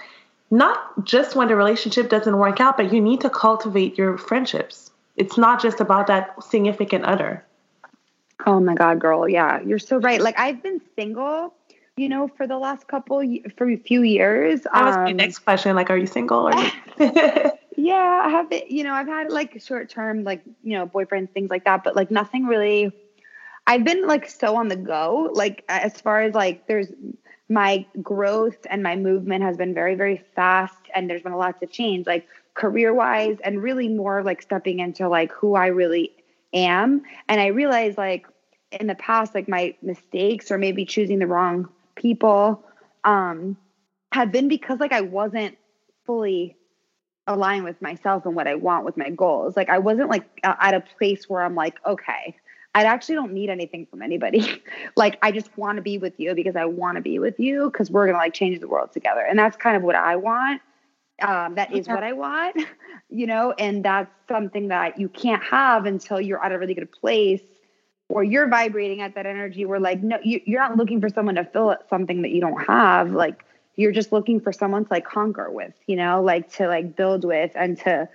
not just when the relationship doesn't work out, but you need to cultivate your friendships. It's not just about that significant other. Oh my God, girl. Yeah, you're so right. Like, I've been single you know, for the last couple for a few years. That was um, my next question. Like, are you single? Or Yeah, I have it. You know, I've had like short term, like, you know, boyfriends, things like that, but like nothing really. I've been like so on the go. Like, as far as like, there's my growth and my movement has been very, very fast. And there's been a lot to change, like career wise, and really more like stepping into like who I really am. And I realized like in the past, like my mistakes or maybe choosing the wrong people um have been because like I wasn't fully aligned with myself and what I want with my goals. Like I wasn't like at a place where I'm like, okay, I actually don't need anything from anybody. like I just want to be with you because I want to be with you because we're gonna like change the world together. And that's kind of what I want. Um, that is what I want, you know, and that's something that you can't have until you're at a really good place or you're vibrating at that energy where like no you, you're not looking for someone to fill something that you don't have like you're just looking for someone to like conquer with, you know, like to like build with and to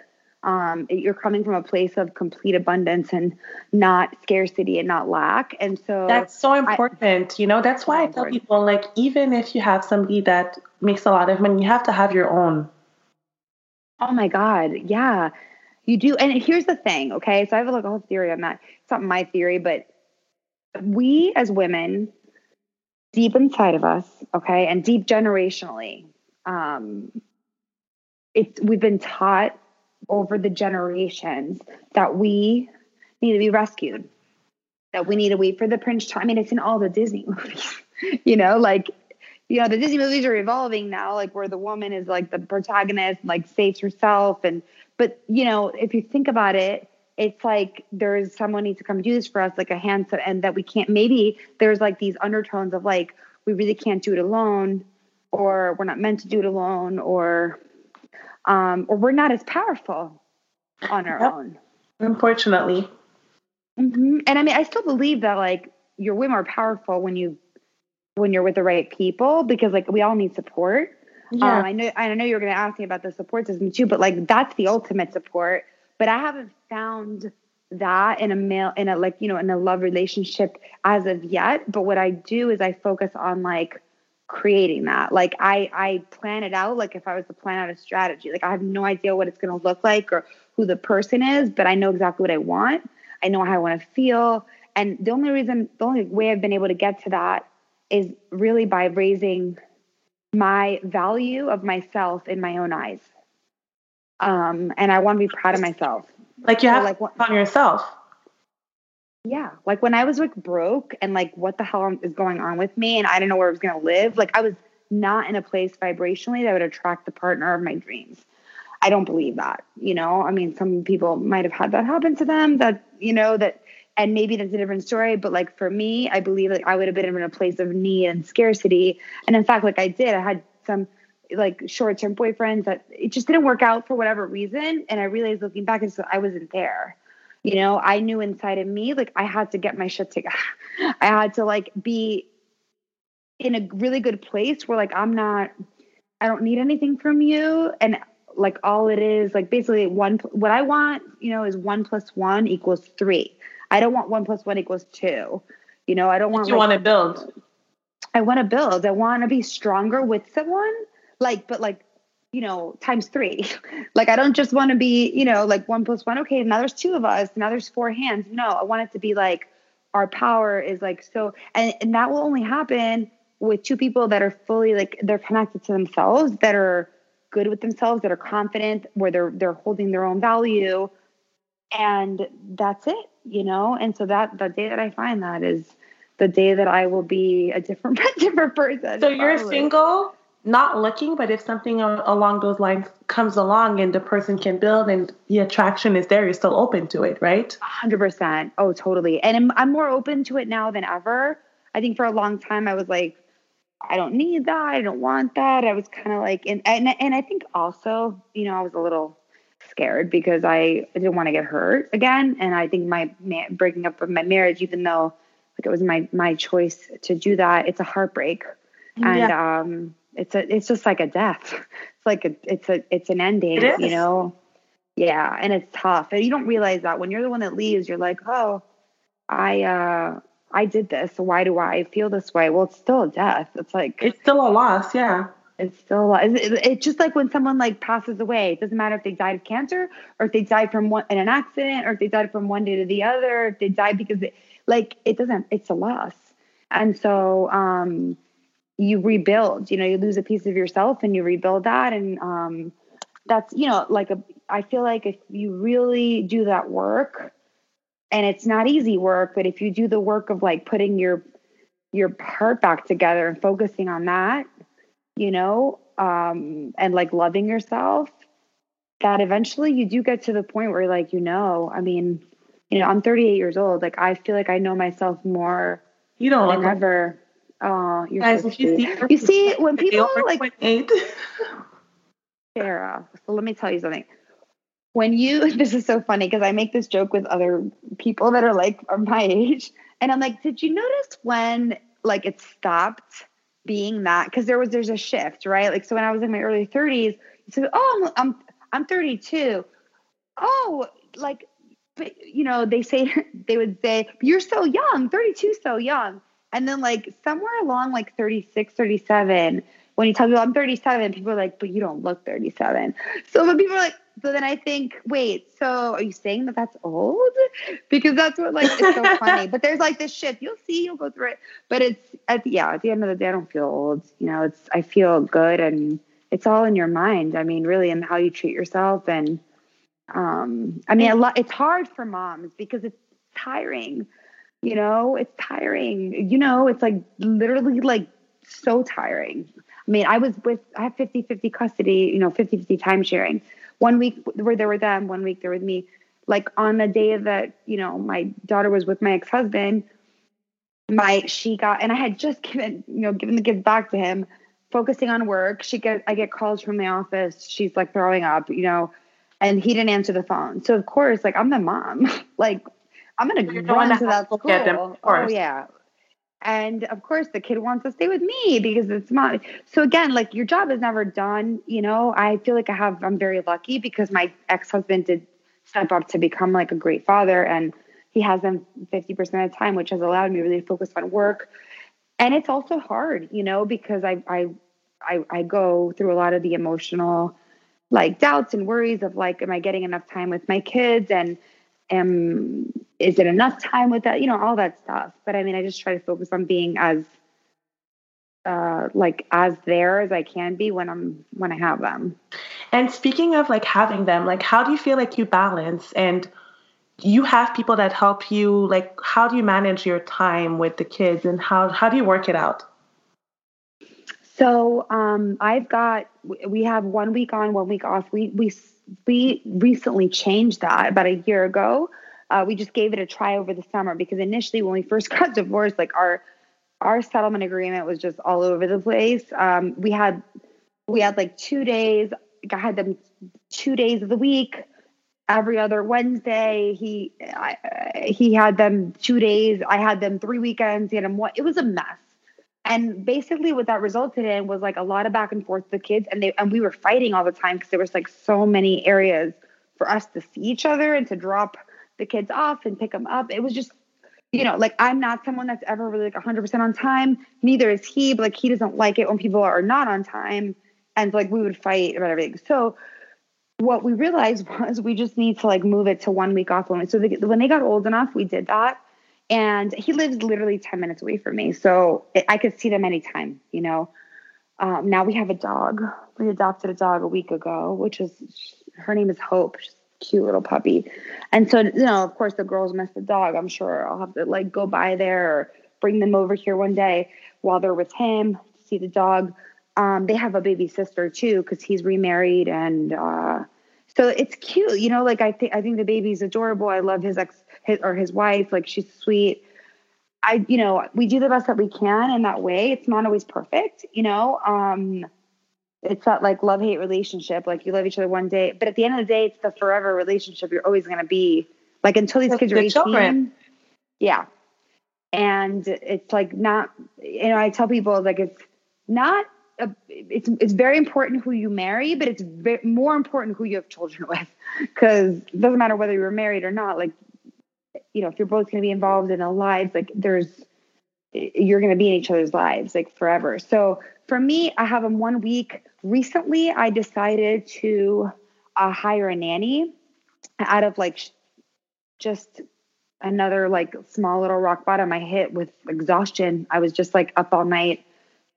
um, you're coming from a place of complete abundance and not scarcity and not lack. And so that's so important. I, you know, that's why I tell people like, even if you have somebody that makes a lot of money, you have to have your own. Oh my God. Yeah, you do. And here's the thing. Okay. So I have like a whole theory on that. It's not my theory, but we as women deep inside of us, okay, and deep generationally. Um, it's we've been taught over the generations that we need to be rescued, that we need to wait for the prince. I mean, it's in all the Disney movies, you know, like you know the Disney movies are evolving now, like where the woman is like the protagonist, like saves herself, and but you know if you think about it, it's like there's someone needs to come do this for us, like a hand, and that we can't. Maybe there's like these undertones of like we really can't do it alone, or we're not meant to do it alone, or um, or we're not as powerful on our yep. own. Unfortunately. Mm-hmm. And I mean, I still believe that like you're way more powerful when you when you're with the right people because like we all need support. Yeah. Um, I know I know you're going to ask me about the support system too, but like that's the ultimate support. But I haven't found that in a male in a like you know in a love relationship as of yet. But what i do is i focus on like creating that. Like i i plan it out like if i was to plan out a strategy. Like i have no idea what it's going to look like or who the person is but i know exactly what i want. I know how i want to feel. And the only reason the only way i've been able to get to that is really by raising my value of myself in my own eyes Um, and I want to be proud of myself. Like you so have like on yourself. Yeah. Like when I was like broke and like what the hell is going on with me and I didn't know where I was going to live, like I was not in a place vibrationally that would attract the partner of my dreams. I don't believe that, you know? I mean, some people might have had that happen to them that, you know, that and maybe that's a different story, but like for me, I believe like I would have been in a place of need and scarcity. And in fact, like I did, I had some like short-term boyfriends that it just didn't work out for whatever reason. And I realized looking back, and so I wasn't there you know i knew inside of me like i had to get my shit together i had to like be in a really good place where like i'm not i don't need anything from you and like all it is like basically one what i want you know is one plus one equals three i don't want one plus one equals two you know i don't want you like, want to build i want to build i want to be stronger with someone like but like you know, times three. like I don't just want to be, you know, like one plus one. Okay, now there's two of us. Now there's four hands. No, I want it to be like our power is like so, and, and that will only happen with two people that are fully like they're connected to themselves, that are good with themselves, that are confident, where they're they're holding their own value, and that's it, you know. And so that the day that I find that is the day that I will be a different different person. So you're single not looking, but if something along those lines comes along and the person can build and the attraction is there, you're still open to it, right? 100%. Oh, totally. And I'm, I'm more open to it now than ever. I think for a long time I was like, I don't need that. I don't want that. I was kind of like, and, and, and I think also, you know, I was a little scared because I didn't want to get hurt again. And I think my breaking up of my marriage, even though like it was my, my choice to do that, it's a heartbreak. And, yeah. um, it's a it's just like a death. It's like a it's a it's an ending, you know. Yeah, and it's tough. And you don't realize that when you're the one that leaves, you're like, "Oh, I uh I did this. So why do I feel this way?" Well, it's still a death. It's like It's still a loss, yeah. It's still a loss. It's, just like when someone like passes away. It doesn't matter if they died of cancer or if they died from one in an accident or if they died from one day to the other, if they died because they, like it doesn't it's a loss. And so um you rebuild you know you lose a piece of yourself and you rebuild that and um that's you know like a i feel like if you really do that work and it's not easy work but if you do the work of like putting your your heart back together and focusing on that you know um and like loving yourself that eventually you do get to the point where like you know i mean you know i'm 38 years old like i feel like i know myself more you don't than ever Oh, you're Guys, so you see, you see when people like Sarah. So let me tell you something. When you, this is so funny because I make this joke with other people that are like my age, and I'm like, did you notice when like it stopped being that? Because there was there's a shift, right? Like so when I was in my early 30s, you said, oh, I'm I'm I'm 32. Oh, like, but you know, they say they would say, you're so young, 32, so young. And then like somewhere along like 36, 37, when you tell people I'm 37, people are like, but you don't look 37. So when people are like, so then I think, wait, so are you saying that that's old? Because that's what like it's so funny. But there's like this shift. You'll see, you'll go through it. But it's at the, yeah, at the end of the day, I don't feel old. You know, it's I feel good and it's all in your mind. I mean, really, and how you treat yourself. And um, I mean, a lot. It's hard for moms because it's tiring you know, it's tiring. You know, it's like literally like so tiring. I mean, I was with, I have 50 50 custody, you know, 50 50 time sharing. One week where there were them, one week there with me. Like on the day that, you know, my daughter was with my ex husband, my, she got, and I had just given, you know, given the gift back to him, focusing on work. She get, I get calls from the office. She's like throwing up, you know, and he didn't answer the phone. So of course, like I'm the mom, like I'm gonna You're run to that school. Get them, oh yeah. And of course, the kid wants to stay with me because it's my. So again, like your job is never done. You know, I feel like I have. I'm very lucky because my ex husband did step up to become like a great father, and he has them 50% of the time, which has allowed me really focus on work. And it's also hard, you know, because I I I, I go through a lot of the emotional like doubts and worries of like, am I getting enough time with my kids and am is it enough time with that you know all that stuff but i mean i just try to focus on being as uh, like as there as I can be when I'm when I have them. And speaking of like having them, like how do you feel like you balance and you have people that help you like how do you manage your time with the kids and how how do you work it out? So um, I've got we have one week on, one week off. We we we recently changed that about a year ago. Uh, we just gave it a try over the summer because initially when we first got divorced, like our our settlement agreement was just all over the place. Um, we had we had like two days. I had them two days of the week. Every other Wednesday, he I, he had them two days. I had them three weekends. He had them one. It was a mess. And basically, what that resulted in was like a lot of back and forth with the kids, and they and we were fighting all the time because there was like so many areas for us to see each other and to drop the kids off and pick them up. It was just you know, like I'm not someone that's ever really like 100% on time. Neither is he, but like he doesn't like it when people are not on time. And like we would fight about everything. So what we realized was we just need to like move it to one week off. One. So they, when they got old enough, we did that. And he lives literally 10 minutes away from me. So I could see them anytime, you know. Um, now we have a dog. We adopted a dog a week ago, which is her name is Hope. She's cute little puppy. And so, you know, of course, the girls miss the dog. I'm sure I'll have to like go by there or bring them over here one day while they're with him to see the dog. Um, they have a baby sister too because he's remarried, and uh, so it's cute. You know, like I think I think the baby's adorable. I love his ex his or his wife. Like she's sweet. I, you know, we do the best that we can in that way. It's not always perfect, you know. Um, it's that like love hate relationship. Like you love each other one day, but at the end of the day, it's the forever relationship. You're always going to be like until these kids are 18. Children. Yeah. And it's like not, you know, I tell people like it's not, a, it's it's very important who you marry, but it's ve- more important who you have children with, because it doesn't matter whether you're married or not. Like, you know, if you're both going to be involved in a lives, like there's, you're going to be in each other's lives like forever. So for me, I have them one week. Recently, I decided to uh, hire a nanny out of like sh- just another like small little rock bottom I hit with exhaustion. I was just like up all night,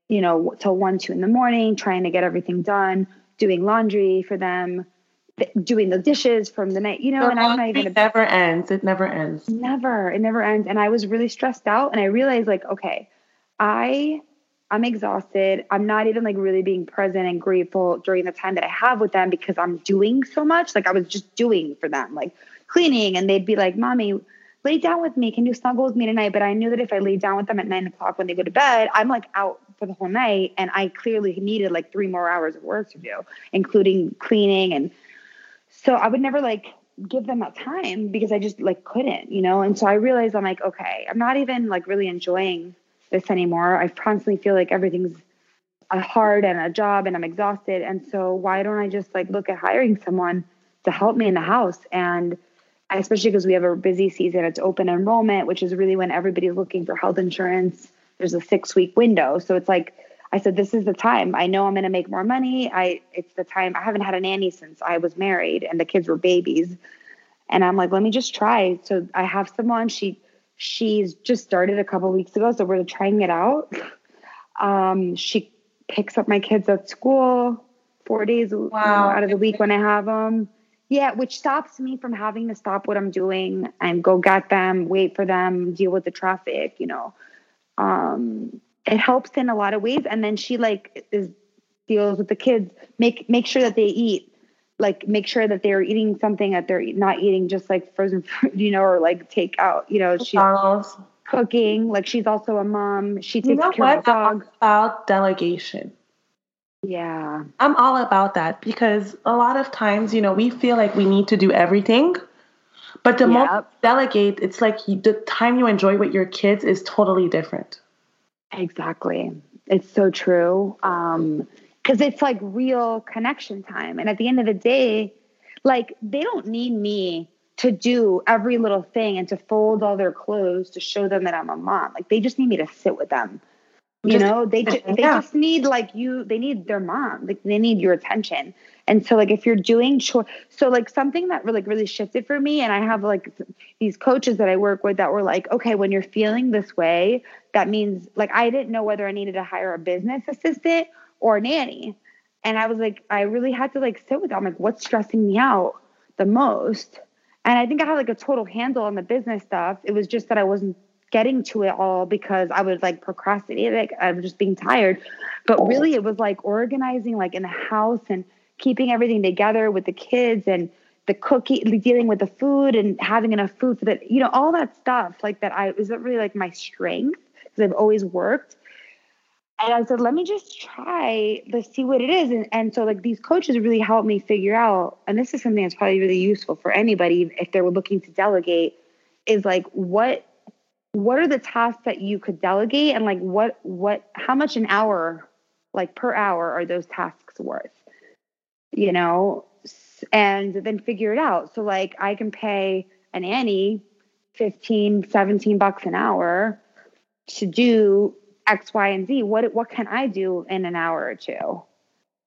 you know, till one, two in the morning, trying to get everything done, doing laundry for them, doing the dishes from the night, you know, the and I'm not even. It never ends. It never ends. Never. It never ends. And I was really stressed out, and I realized like, okay, I I'm exhausted. I'm not even like really being present and grateful during the time that I have with them because I'm doing so much. Like I was just doing for them, like cleaning, and they'd be like, "Mommy, lay down with me. Can you snuggle with me tonight?" But I knew that if I lay down with them at nine o'clock when they go to bed, I'm like out for the whole night, and I clearly needed like three more hours of work to do, including cleaning, and so I would never like give them that time because I just like couldn't, you know. And so I realized I'm like, okay, I'm not even like really enjoying this anymore. I constantly feel like everything's a hard and a job and I'm exhausted. And so why don't I just like look at hiring someone to help me in the house? And especially because we have a busy season, it's open enrollment, which is really when everybody's looking for health insurance. There's a six week window. So it's like, I said, this is the time. I know I'm going to make more money. I, it's the time. I haven't had a nanny since I was married and the kids were babies. And I'm like, let me just try. So I have someone, she, She's just started a couple weeks ago, so we're trying it out. Um, she picks up my kids at school four days wow. you know, out of the week when I have them. Yeah, which stops me from having to stop what I'm doing and go get them, wait for them, deal with the traffic, you know. Um, it helps in a lot of ways. And then she like is deals with the kids, make make sure that they eat like make sure that they're eating something that they're not eating just like frozen food, you know, or like takeout. You know, she's cooking. Like she's also a mom. She takes you know care what? of the dog. about delegation. Yeah. I'm all about that because a lot of times, you know, we feel like we need to do everything. But the yep. moment delegate, it's like you, the time you enjoy with your kids is totally different. Exactly. It's so true. Um, because it's like real connection time. And at the end of the day, like they don't need me to do every little thing and to fold all their clothes to show them that I'm a mom. Like they just need me to sit with them. You Just- know, they ju- they yeah. just need like you. They need their mom. Like they need your attention. And so like if you're doing chore, so like something that really really shifted for me, and I have like these coaches that I work with that were like, okay, when you're feeling this way, that means like I didn't know whether I needed to hire a business assistant or a nanny. And I was like, I really had to like sit with them. I'm like, what's stressing me out the most? And I think I had like a total handle on the business stuff. It was just that I wasn't getting to it all because I was like procrastinating. Like I was just being tired. But really it was like organizing like in the house and keeping everything together with the kids and the cooking, dealing with the food and having enough food for that, you know, all that stuff like that I was really like my strength because I've always worked. And I said, let me just try to see what it is. And, and so like these coaches really helped me figure out, and this is something that's probably really useful for anybody if they were looking to delegate, is like what what are the tasks that you could delegate and like what what how much an hour like per hour are those tasks worth you know and then figure it out so like i can pay a nanny 15 17 bucks an hour to do x y and z what what can i do in an hour or two?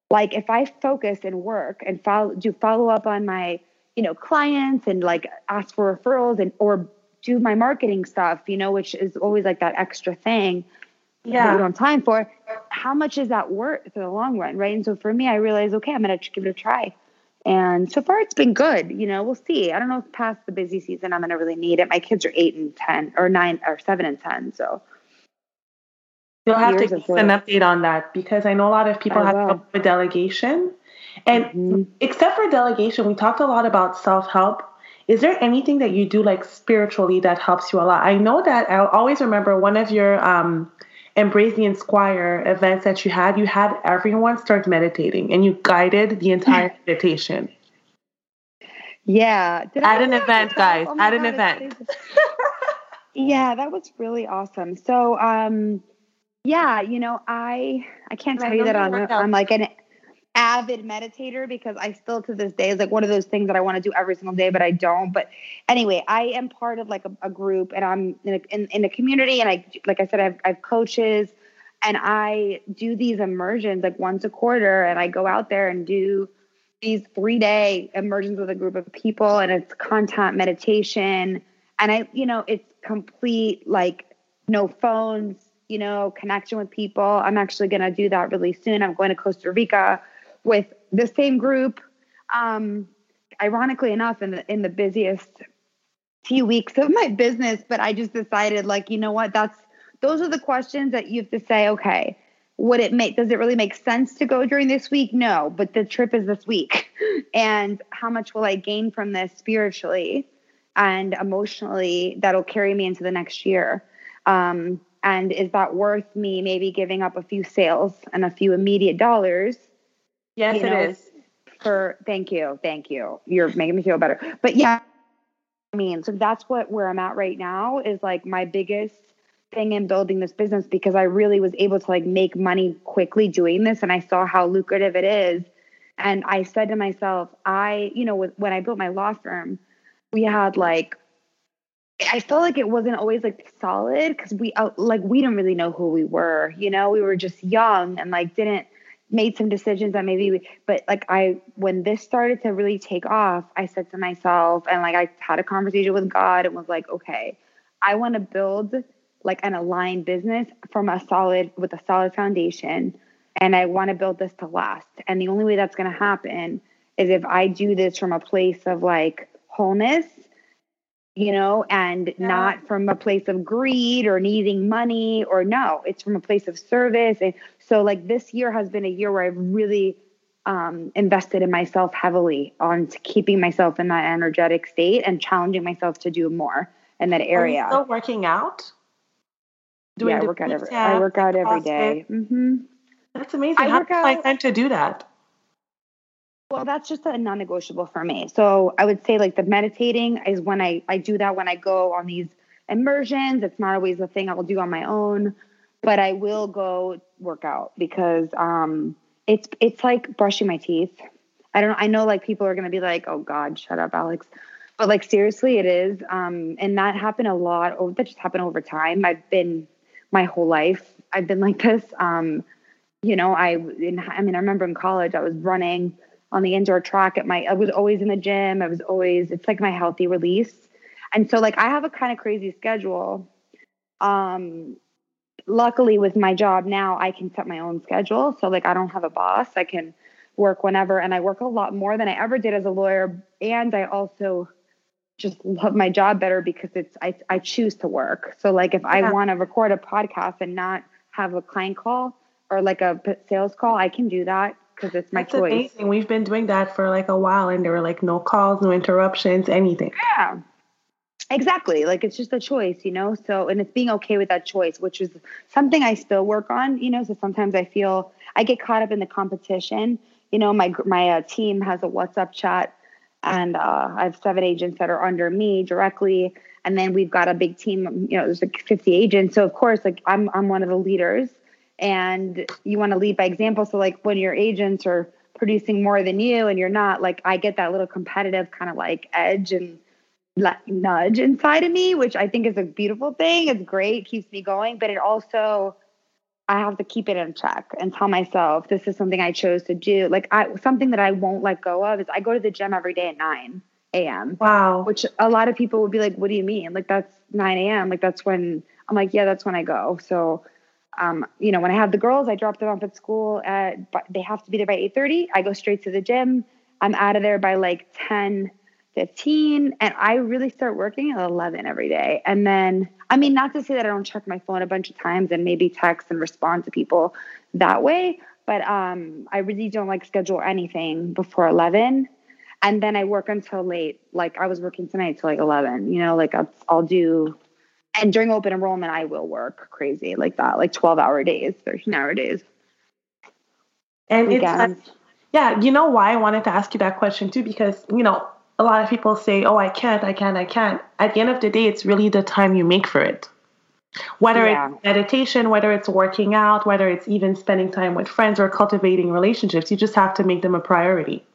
Like if i focus and work and follow do follow up on my you know clients and like ask for referrals and or do my marketing stuff you know which is always like that extra thing that you Yeah. don't have time for how much is that worth in the long run right? And so for me i realized okay i'm gonna give it a try. And so far it's been good you know we'll see. I don't know if past the busy season i'm gonna really need it. My kids are eight and ten or nine or seven and ten so You'll have to give an update on that because I know a lot of people I have will. trouble with delegation. And Mhm. except for delegation, we talked a lot about self help. Is there anything that you do like spiritually that helps you a lot? I know that I always remember one of your um, Embrace the Inspire events that you had, you had everyone start meditating and you guided the entire meditation. yeah Did I At an event, guys. Oh At an God, it's event. yeah that was really awesome so um yeah you know i i can't And I tell you that i'm. I'm like an avid meditator because i still to this day is like one of those things that i want to do every single day but i don't but anyway i am part of like a, a group and i'm in a, in, in a community and i like i said I have, I have coaches and i do these immersions like once a quarter and i go out there and do these three day immersions with a group of people and it's content meditation and i you know it's complete like no phones you know connection with people. I'm actually going to do that really soon. I'm going to costa rica with the same group. Um ironically enough in the in the busiest few weeks of my business but i just decided like you know what? That's those are the questions that you have to say okay would it make does it really make sense to go during this week? No but the trip is this week. And how much will i gain from this spiritually and emotionally that'll carry me into the next year? Um, and is that worth me maybe giving up a few sales and a few immediate dollars? Yes, You know, is. for thank you thank you. You're making me feel better. But yeah i mean so that's what where i'm at right now is like my biggest thing in building this business because i really was able to like make money quickly doing this. And i saw how lucrative it is. And i said to myself i you know with, when i built my law firm we had like I felt like it wasn't always like solid because we uh, like we didn't really know who we were, you know. We were just young and like didn't made some decisions that maybe we, but like I when this started to really take off, I said to myself and like I had a conversation with God and was like, okay, I want to build like an aligned business from a solid with a solid foundation and I want to build this to last. And the only way that's going to happen is if I do this from a place of like wholeness you know, and Yeah. not from a place of greed or needing money or no, it's from a place of service. And so, like, this year has been a year where I've really um, invested in myself heavily on to keeping myself in that energetic state and challenging myself to do more in that area. still working out? yeah, I work out every, I work out every day. hmm That's amazing. I How do you find time to do that? Well, that's just a non-negotiable for me. So I would say like the meditating is when I I do that when I go on these immersions. It's not always a thing I will do on my own, but I will go work out because um it's it's like brushing my teeth. I don't I know like people are going to be like, "Oh god, shut up, Alex." But like seriously, it is um and that happened a lot. Oh, that just happened over time. I've been my whole life I've been like this. Um, you know, I in, I mean, I remember in college I was running on the indoor track at my. I was always in the gym. I was always. It's like my healthy release, and so like I have a kind of crazy schedule. Um, luckily with my job now, I can set my own schedule. So like I don't have a boss. I can work whenever, and I work a lot more than I ever did as a lawyer. And I also just love my job better because it's I I choose to work. So like if I want to record a podcast and not have a client call or like a sales call, I can do that because it's my That's choice. Amazing. We've been doing that for like a while and there were like no calls, no interruptions, anything. Yeah. Exactly. Like it's just a choice, you know? So, and it's being okay with that choice, which is something I still work on, you know? So sometimes I feel I get caught up in the competition. You know, my, my uh, team has a WhatsApp chat and uh, I have seven agents that are under me directly. And then we've got a big team, you know, there's like 50 agents. So of course, like I'm, I'm one of the leaders and you want to lead by example. So like when your agents are producing more than you and you're not, like I get that little competitive kind of like edge and like nudge inside of me, which I think is a beautiful thing. It's great, keeps me going, but it also I have to keep it in check and tell myself this is something I chose to do. Like I something that I won't let go of is I go to the gym every day at nine a.m. Wow. Which a lot of people would be like, "What do you mean? Like that's nine a.m. Like that's when I'm like, yeah, that's when I go." So, um, you know, when I have the girls, I drop them off at school at but they have to be there by eight thirty. I go straight to the gym. I'm out of there by like ten 15 and i really start working at 11 every day and then i mean not to say that i don't check my phone a bunch of times and maybe text and respond to people that way but um i really don't like schedule anything before 11 and then i work until late like i was working tonight till like 11 you know like I'll, I'll do and during open enrollment i will work crazy like that like 12 hour days 13 hour days and Weekends. it's yeah you know why i wanted to ask you that question too because you know a lot of people say, oh, I can't, I can't, I can't. At the end of the day, it's really the time you make for it. Whether yeah. it's meditation, whether it's working out, whether it's even spending time with friends or cultivating relationships, you just have to make them a priority.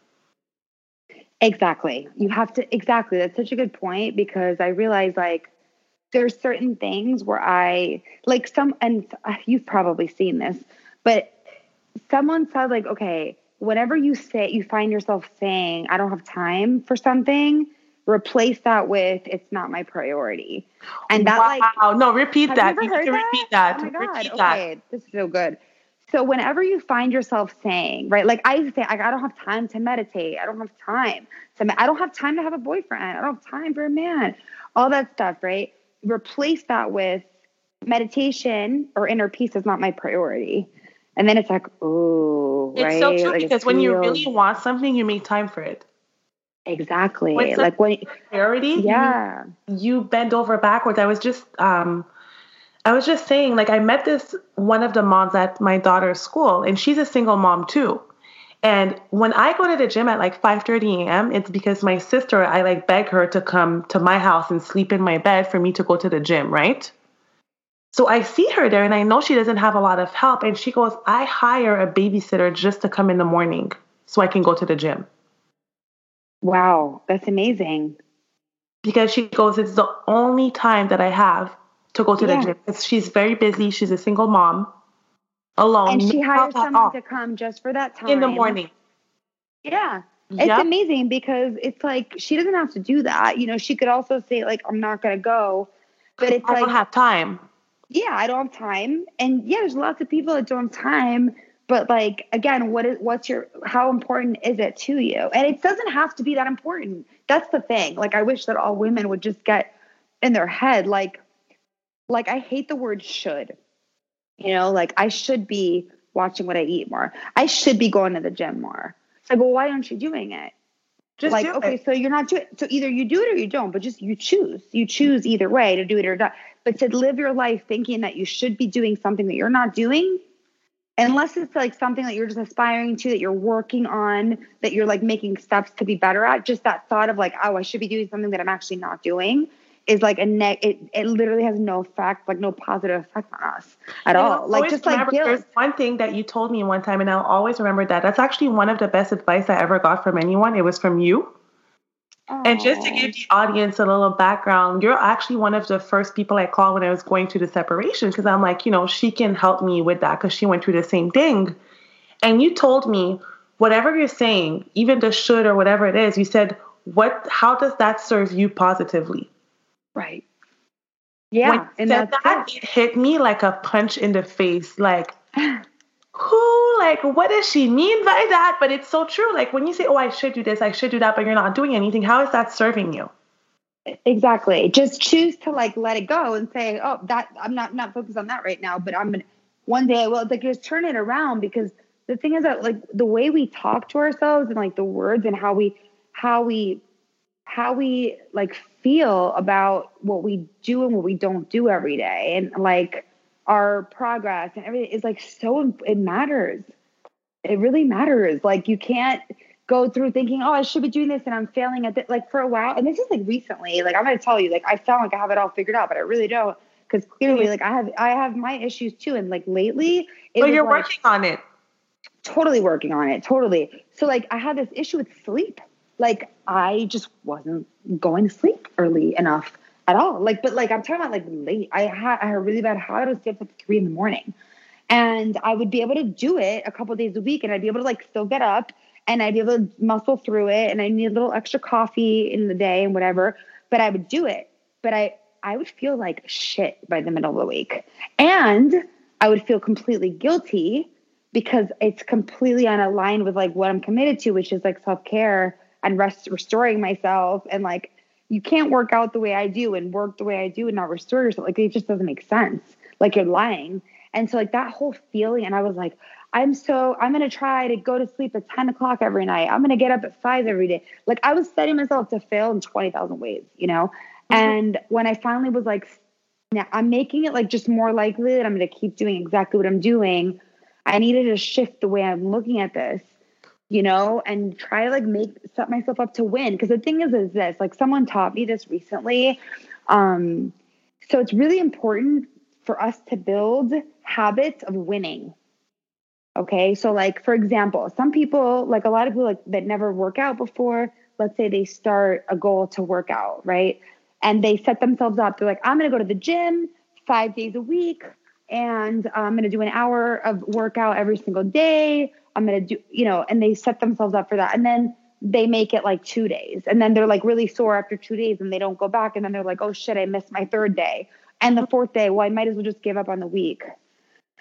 Exactly. You have to, exactly. That's such a good point because I realize like there's certain things where I, like some, and uh, you've probably seen this, but someone said, like, okay, whenever you say you find yourself saying i don't have time for something replace that with it's not my priority. And that wow. like no repeat that. you, you heard that? repeat that. Oh my god. Repeat okay. that. this is so good. So whenever you find yourself saying right like i say i don't have time to meditate. I don't have time to i don't have time to have a boyfriend. I don't have time for a man. All that stuff right replace that with meditation or inner peace is not my priority and then it's like, oh, right? It's so true like because when you really want something, you make time for it. Exactly. When like when priority, yeah, you, you bend over backwards. I was just, um, I was just saying, like I met this one of the moms at my daughter's school, and she's a single mom too. And when I go to the gym at like 5:30 a.m., it's because my sister, I like beg her to come to my house and sleep in my bed for me to go to the gym, right? So I see her there and I know she doesn't have a lot of help. And she goes, I hire a babysitter just to come in the morning so I can go to the gym. Wow, that's amazing. Because she goes, it's the only time that I have to go to yeah. the gym. She's very busy. She's a single mom, alone. And she hires someone to come just for that time. In the morning. Yeah. It's yep. amazing because it's like she doesn't have to do that. You know, she could also say, like, I'm not going to go. But it's I like, don't have time yeah, I don't have time. And yeah, there's lots of people that don't have time. But like again, what is what's your how important is it to you? And it doesn't have to be that important. That's the thing. Like I wish that all women would just get in their head like like I hate the word should. You know, like I should be watching what I eat more. I should be going to the gym more. It's like, well, why aren't you doing it? Just like, okay, it. so you're not doing so either you do it or you don't, but just you choose. You choose either way to do it or not. But to live your life thinking that you should be doing something that you're not doing, unless it's like something that you're just aspiring to, that you're working on, that you're like making steps to be better at, just that thought of like, oh, I should be doing something that I'm actually not doing is like a net it, it literally has no effect like no positive effect on us at all like just like guilt. there's one thing that you told me one time and i'll always remember that that's actually one of the best advice i ever got from anyone it was from you And just to give the audience a little background, you're actually one of the first people I called when I was going through the separation because I'm like, you know, she can help me with that because she went through the same thing. And you told me, whatever you're saying, even the should or whatever it is, you said, what how does that serve you positively? Right. Yeah. And that, it. it hit me like a punch in the face. Like who like what does she mean by that but it's so true like when you say oh i should do this i should do that but you're not doing anything how is that serving you exactly just choose to like let it go and say oh that i'm not not focused on that right now but i'm gonna one day i will like just turn it around because the thing is that like the way we talk to ourselves and like the words and how we how we how we like feel about what we do and what we don't do every day. And like our progress and everything is like so it matters. It really matters. Like you can't go through thinking oh i should be doing this and i'm failing at it like for a while and this is like recently like i'm to tell you like i sound like i have it all figured out but i really don't because clearly like i have i have my issues too and like lately but you're like, working on it. Totally working on it totally. So like i had this issue with sleep like i just wasn't going to sleep early enough at all. Like, but like I'm talking about like late. I had I had a really bad habit of stay up at three in the morning, and I would be able to do it a couple days a week, and I'd be able to like still get up and I'd be able to muscle through it, and I need a little extra coffee in the day and whatever. But I would do it. But I I would feel like shit by the middle of the week, and I would feel completely guilty because it's completely unaligned with like what I'm committed to, which is like self care and rest, restoring myself and like you can't work out the way I do and work the way I do and not restore yourself. Like it just doesn't make sense. Like you're lying. And so like that whole feeling, and I was like, I'm so I'm gonna try to go to sleep at 10 o'clock every night. I'm gonna get up at five every day. Like I was setting myself to fail in 20,000 ways, you know? Mm-hmm. And when I finally was like, now I'm making it like just more likely that I'm gonna keep doing exactly what I'm doing. I needed to shift the way I'm looking at this you know, and try like make set myself up to win. Because the thing is, is this like someone taught me this recently. Um, so it's really important for us to build habits of winning. Okay. So, like, for example, some people, like a lot of people like that never work out before, let's say they start a goal to work out, right? And they set themselves up. They're like, I'm going to go to the gym five days a week and I'm going to do an hour of workout every single day I'm going to do, you know, and they set themselves up for that. And then they make it like two days. And then they're like really sore after two days and they don't go back. And then they're like, oh shit, I missed my third day. And the fourth day, well, I might as well just give up on the week.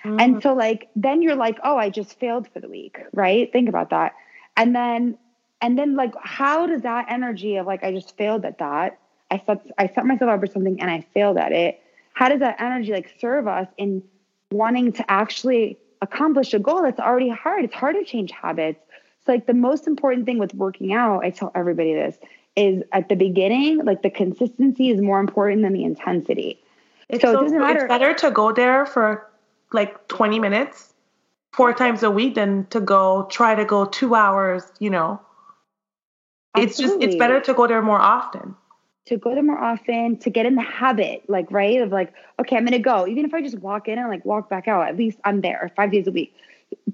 Mm-hmm. And so, like, then you're like, oh, I just failed for the week, right? Think about that. And then, and then, like, how does that energy of like, I just failed at that? I set, I set myself up for something and I failed at it. How does that energy like serve us in wanting to actually accomplish a goal that's already hard. It's hard to change habits. So like the most important thing with working out, I tell everybody this, is at the beginning, like the consistency is more important than the intensity. It's so, so it doesn't matter. It's better to go there for like 20 minutes four times a week than to go try to go two hours, you know. Absolutely. It's just it's better to go there more often to go there more often, to get in the habit, like, right, of like, okay, I'm going to go. Even if I just walk in and like walk back out, at least I'm there five days a week.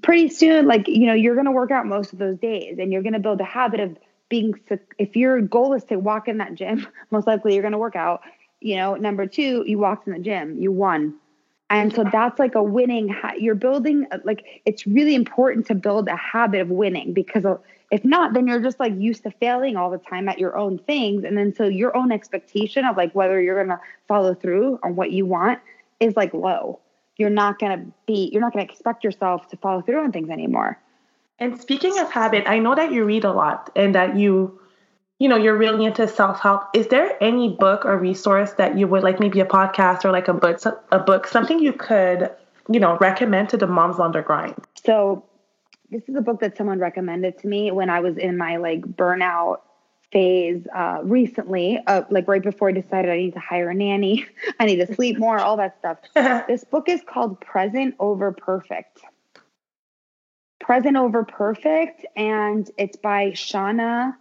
Pretty soon, like, you know, you're going to work out most of those days and you're going to build a habit of being, if your goal is to walk in that gym, most likely you're going to work out. You know, number two, you walked in the gym, you won. And so that's like a winning, you're building, like, it's really important to build a habit of winning because uh, if not, then you're just like used to failing all the time at your own things. And then so your own expectation of like whether you're going to follow through on what you want is like low. You're not going to be, you're not going to expect yourself to follow through on things anymore. And speaking of habit, I know that you read a lot and that you, you know, you're really into self help. Is there any book or resource that you would like, maybe a podcast or like a book, a book, something you could, you know, recommend to the moms on the grind? So this is a book that someone recommended to me when I was in my like burnout phase uh, recently, uh, like right before I decided I need to hire a nanny, I need to sleep more, all that stuff. this book is called Present Over Perfect. Present Over Perfect, and it's by Shauna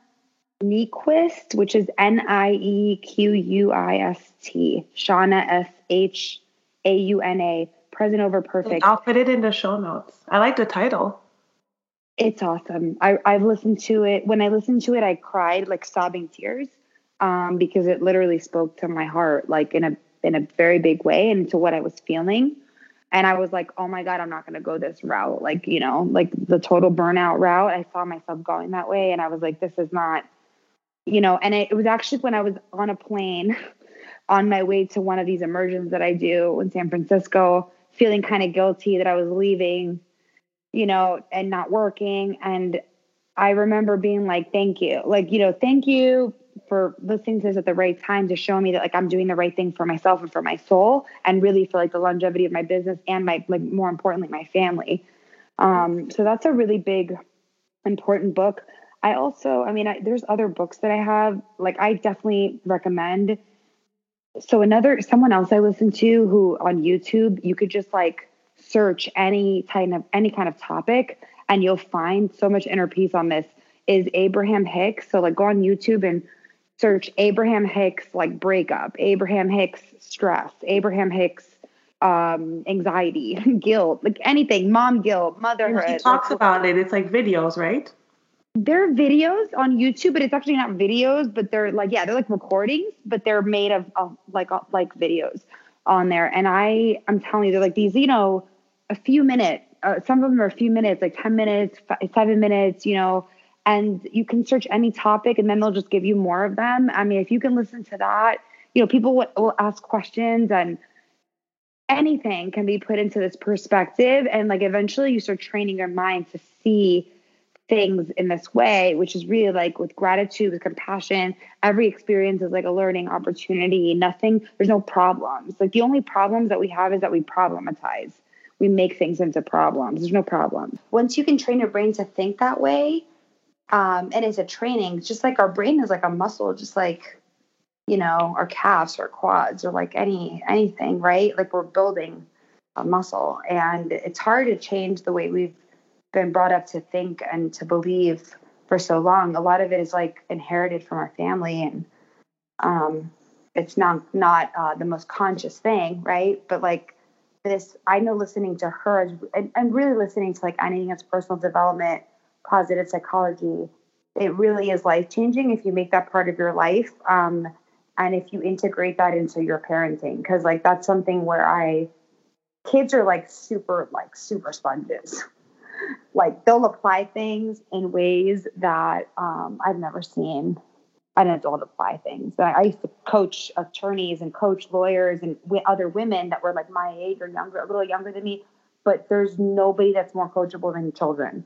Niequist, which is N I E Q U I S T. Shauna S H A U N A. Present Over Perfect. I'll put it in the show notes. I like the title. It's awesome. I, I've listened to it. When I listened to it, I cried like sobbing tears um, because it literally spoke to my heart, like in a in a very big way, and to what I was feeling. And I was like, oh my God, I'm not going to go this route. Like, you know, like the total burnout route. I saw myself going that way. And I was like, this is not, you know, and it, it was actually when I was on a plane on my way to one of these immersions that I do in San Francisco, feeling kind of guilty that I was leaving, you know, and not working. And I remember being like, thank you. Like, you know, thank you for listening to this at the right time to show me that like I'm doing the right thing for myself and for my soul and really for like the longevity of my business and my like more importantly my family. Um, so that's a really big important book. I also, I mean, I, there's other books that I have. Like, I definitely recommend. So another someone else I listened to who on YouTube, you could just like search any kind of any kind of topic, and you'll find so much inner peace on this. Is Abraham Hicks? So like, go on YouTube and search Abraham Hicks like breakup, Abraham Hicks stress, Abraham Hicks um, anxiety, guilt, like anything, mom guilt, motherhood. And he talks like, about it. It's like videos, right? They're videos on YouTube, but it's actually not videos, but they're like yeah, they're like recordings, but they're made of, of like like videos on there. And I, I'm telling you, they're like these, you know, a few minutes. Uh, some of them are a few minutes, like ten minutes, five, seven minutes, you know and you can search any topic and then they'll just give you more of them. I mean, if you can listen to that, you know, people will, will ask questions and anything can be put into this perspective. And like eventually you start training your mind to see things in this way, which is really like with gratitude, with compassion. Every experience is like a learning opportunity. Nothing, there's no problems. Like the only problems that we have is that we problematize. We make things into problems. There's no problem. Once you can train your brain to think that way, um, and it's a training, just like our brain is like a muscle, just like, you know, our calves or quads or like any anything, right? Like we're building a muscle. And it's hard to change the way we've been brought up to think and to believe for so long. A lot of it is like inherited from our family and um, it's not not uh, the most conscious thing, right? But like this, I know listening to her and, and really listening to like anything that's personal development positive psychology, it really is life changing if you make that part of your life. Um, and if you integrate that into your parenting, because like that's something where I, kids are like super, like super sponges. like they'll apply things in ways that um, I've never seen an adult apply things. I, I used to coach attorneys and coach lawyers and w- other women that were like my age or younger, a little younger than me. But there's nobody that's more coachable than children.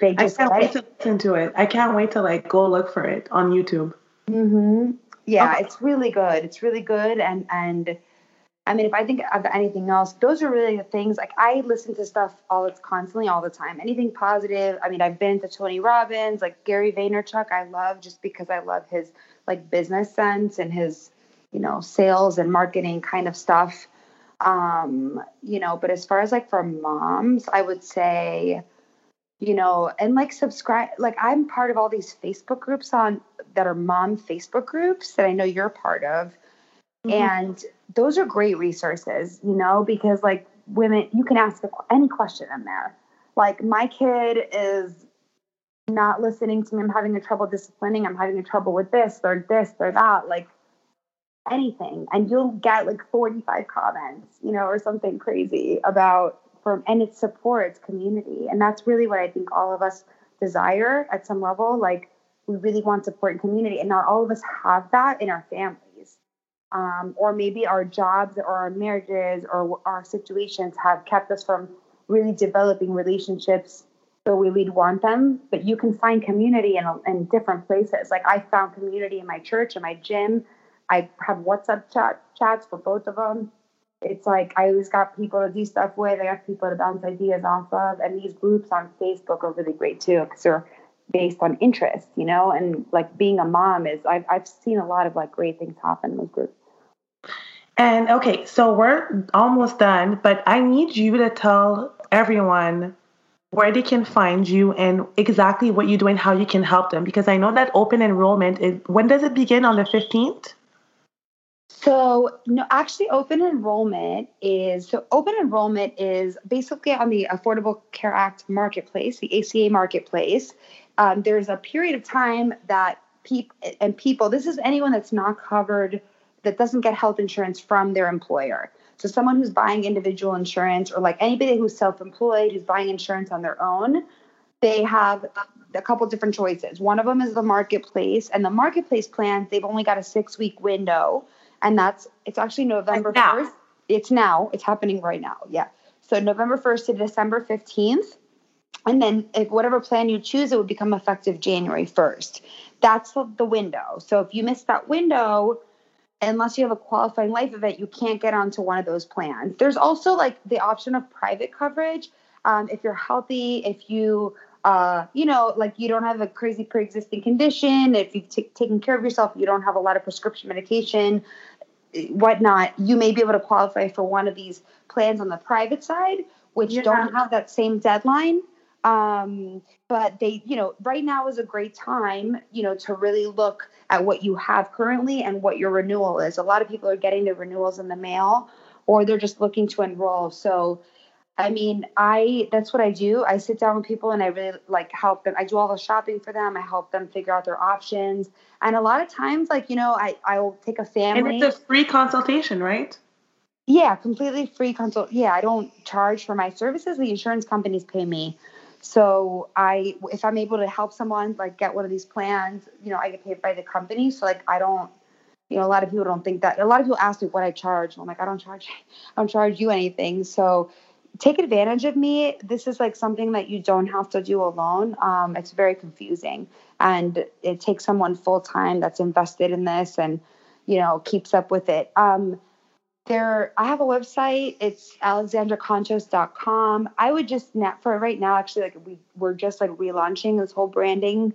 They just I can't wait to listen to it. I can't wait to like go look for it on YouTube. Mm-hmm. Yeah, okay. it's really good. It's really good, and and I mean, if I think of anything else, those are really the things. Like I listen to stuff all it's constantly, all the time. Anything positive. I mean, I've been to Tony Robbins, like Gary Vaynerchuk. I love just because I love his like business sense and his you know sales and marketing kind of stuff. Um, you know, but as far as like for moms, I would say you know, and like subscribe. Like I'm part of all these Facebook groups on that are mom Facebook groups that I know you're part of. Mm-hmm. And those are great resources, you know, because like women, you can ask any question in there. Like my kid is not listening to me. I'm having a trouble disciplining. I'm having a trouble with this or this or that. Like anything. And you'll get like 45 comments, you know, or something crazy about from and it supports community and that's really what i think all of us desire at some level like we really want support and community and not all of us have that in our families um, or maybe our jobs or our marriages or our situations have kept us from really developing relationships the way we'd want them but you can find community in, in different places like i found community in my church and my gym i have whatsapp chat chats for both of them it's like I always got people to do stuff with. I got people to bounce ideas off of, and these groups on Facebook are really great too because they're based on interest, you know. And like being a mom is, I've I've seen a lot of like great things happen in those groups. And okay, so we're almost done, but I need you to tell everyone where they can find you and exactly what you do and how you can help them because I know that open enrollment is when does it begin on the 15th? So, no, actually, open enrollment is so open enrollment is basically on the Affordable Care Act marketplace, the ACA marketplace. Um, there's a period of time that people and people, this is anyone that's not covered, that doesn't get health insurance from their employer. So, someone who's buying individual insurance or like anybody who's self employed, who's buying insurance on their own, they have a couple different choices. One of them is the marketplace, and the marketplace plans, they've only got a six week window and that's it's actually November first. It's now. It's happening right now. Yeah. So November first to December fifteenth, and then if whatever plan you choose, it would become effective January first. That's the window. So if you miss that window, unless you have a qualifying life event, you can't get onto one of those plans. There's also like the option of private coverage. Um, if you're healthy, if you uh, you know, like you don't have a crazy pre-existing condition, if you've t- taken care of yourself, you don't have a lot of prescription medication, whatnot, you may be able to qualify for one of these plans on the private side, which yeah. don't have that same deadline. Um, but they, you know, right now is a great time, you know, to really look at what you have currently and what your renewal is. A lot of people are getting their renewals in the mail or they're just looking to enroll. So I mean, I that's what I do. I sit down with people and I really like help them. I do all the shopping for them. I help them figure out their options. And a lot of times, like you know, I I'll take a family. And it's a free consultation, right? Yeah, completely free consult. Yeah, I don't charge for my services. The insurance companies pay me. So I, if I'm able to help someone like get one of these plans, you know, I get paid by the company. So like I don't, you know, a lot of people don't think that. A lot of people ask me what I charge. I'm like, I don't charge, I don't charge you anything. So take advantage of me. This is like something that you don't have to do alone. Um, it's very confusing, and it takes someone full time that's invested in this and you know keeps up with it. Um, there, I have a website. It's alexandraconchos.com. I would just net for right now. Actually, like we we're just like relaunching this whole branding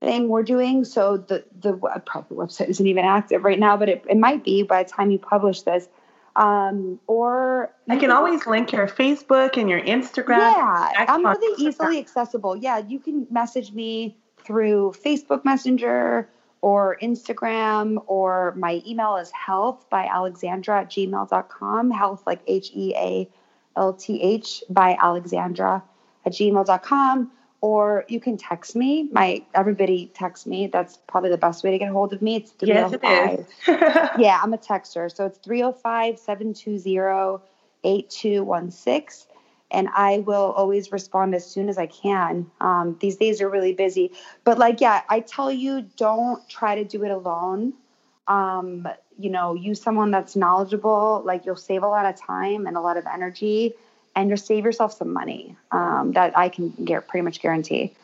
thing we're doing. So the the probably website isn't even active right now, but it, it might be by the time you publish this. Um, or I can always link your Facebook and your Instagram. Yeah, I'm really easily accessible. Yeah, you can message me through Facebook Messenger or Instagram, or my email is health by alexandra at gmail.com. Health like H E A L T H by alexandra at gmail.com or you can text me. My everybody texts me. That's probably the best way to get a hold of me. It's 305. Yes, it is. Oh yeah, I'm a texter. So it's 305-720-8216 and I will always respond as soon as I can. Um, these days are really busy, but like, yeah, I tell you, don't try to do it alone. Um, you know, use someone that's knowledgeable. Like, you'll save a lot of time and a lot of energy and you'll save yourself some money. Um, that I can get pretty much guarantee.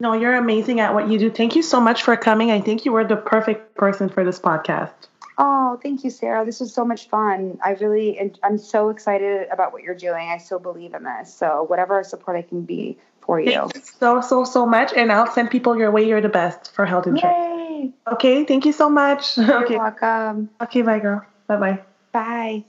No, you're amazing at what you do. Thank you so much for coming. I think you were the perfect person for this podcast. Oh, thank you, Sarah. This was so much fun. I really, I'm so excited about what you're doing. I still believe in this. So, whatever support I can be for you. Thank you so, so, so much. And I'll send people your way. You're the best for health insurance. Yay. Okay. Thank you so much. You're okay. welcome. Okay. Bye, girl. Bye-bye. Bye.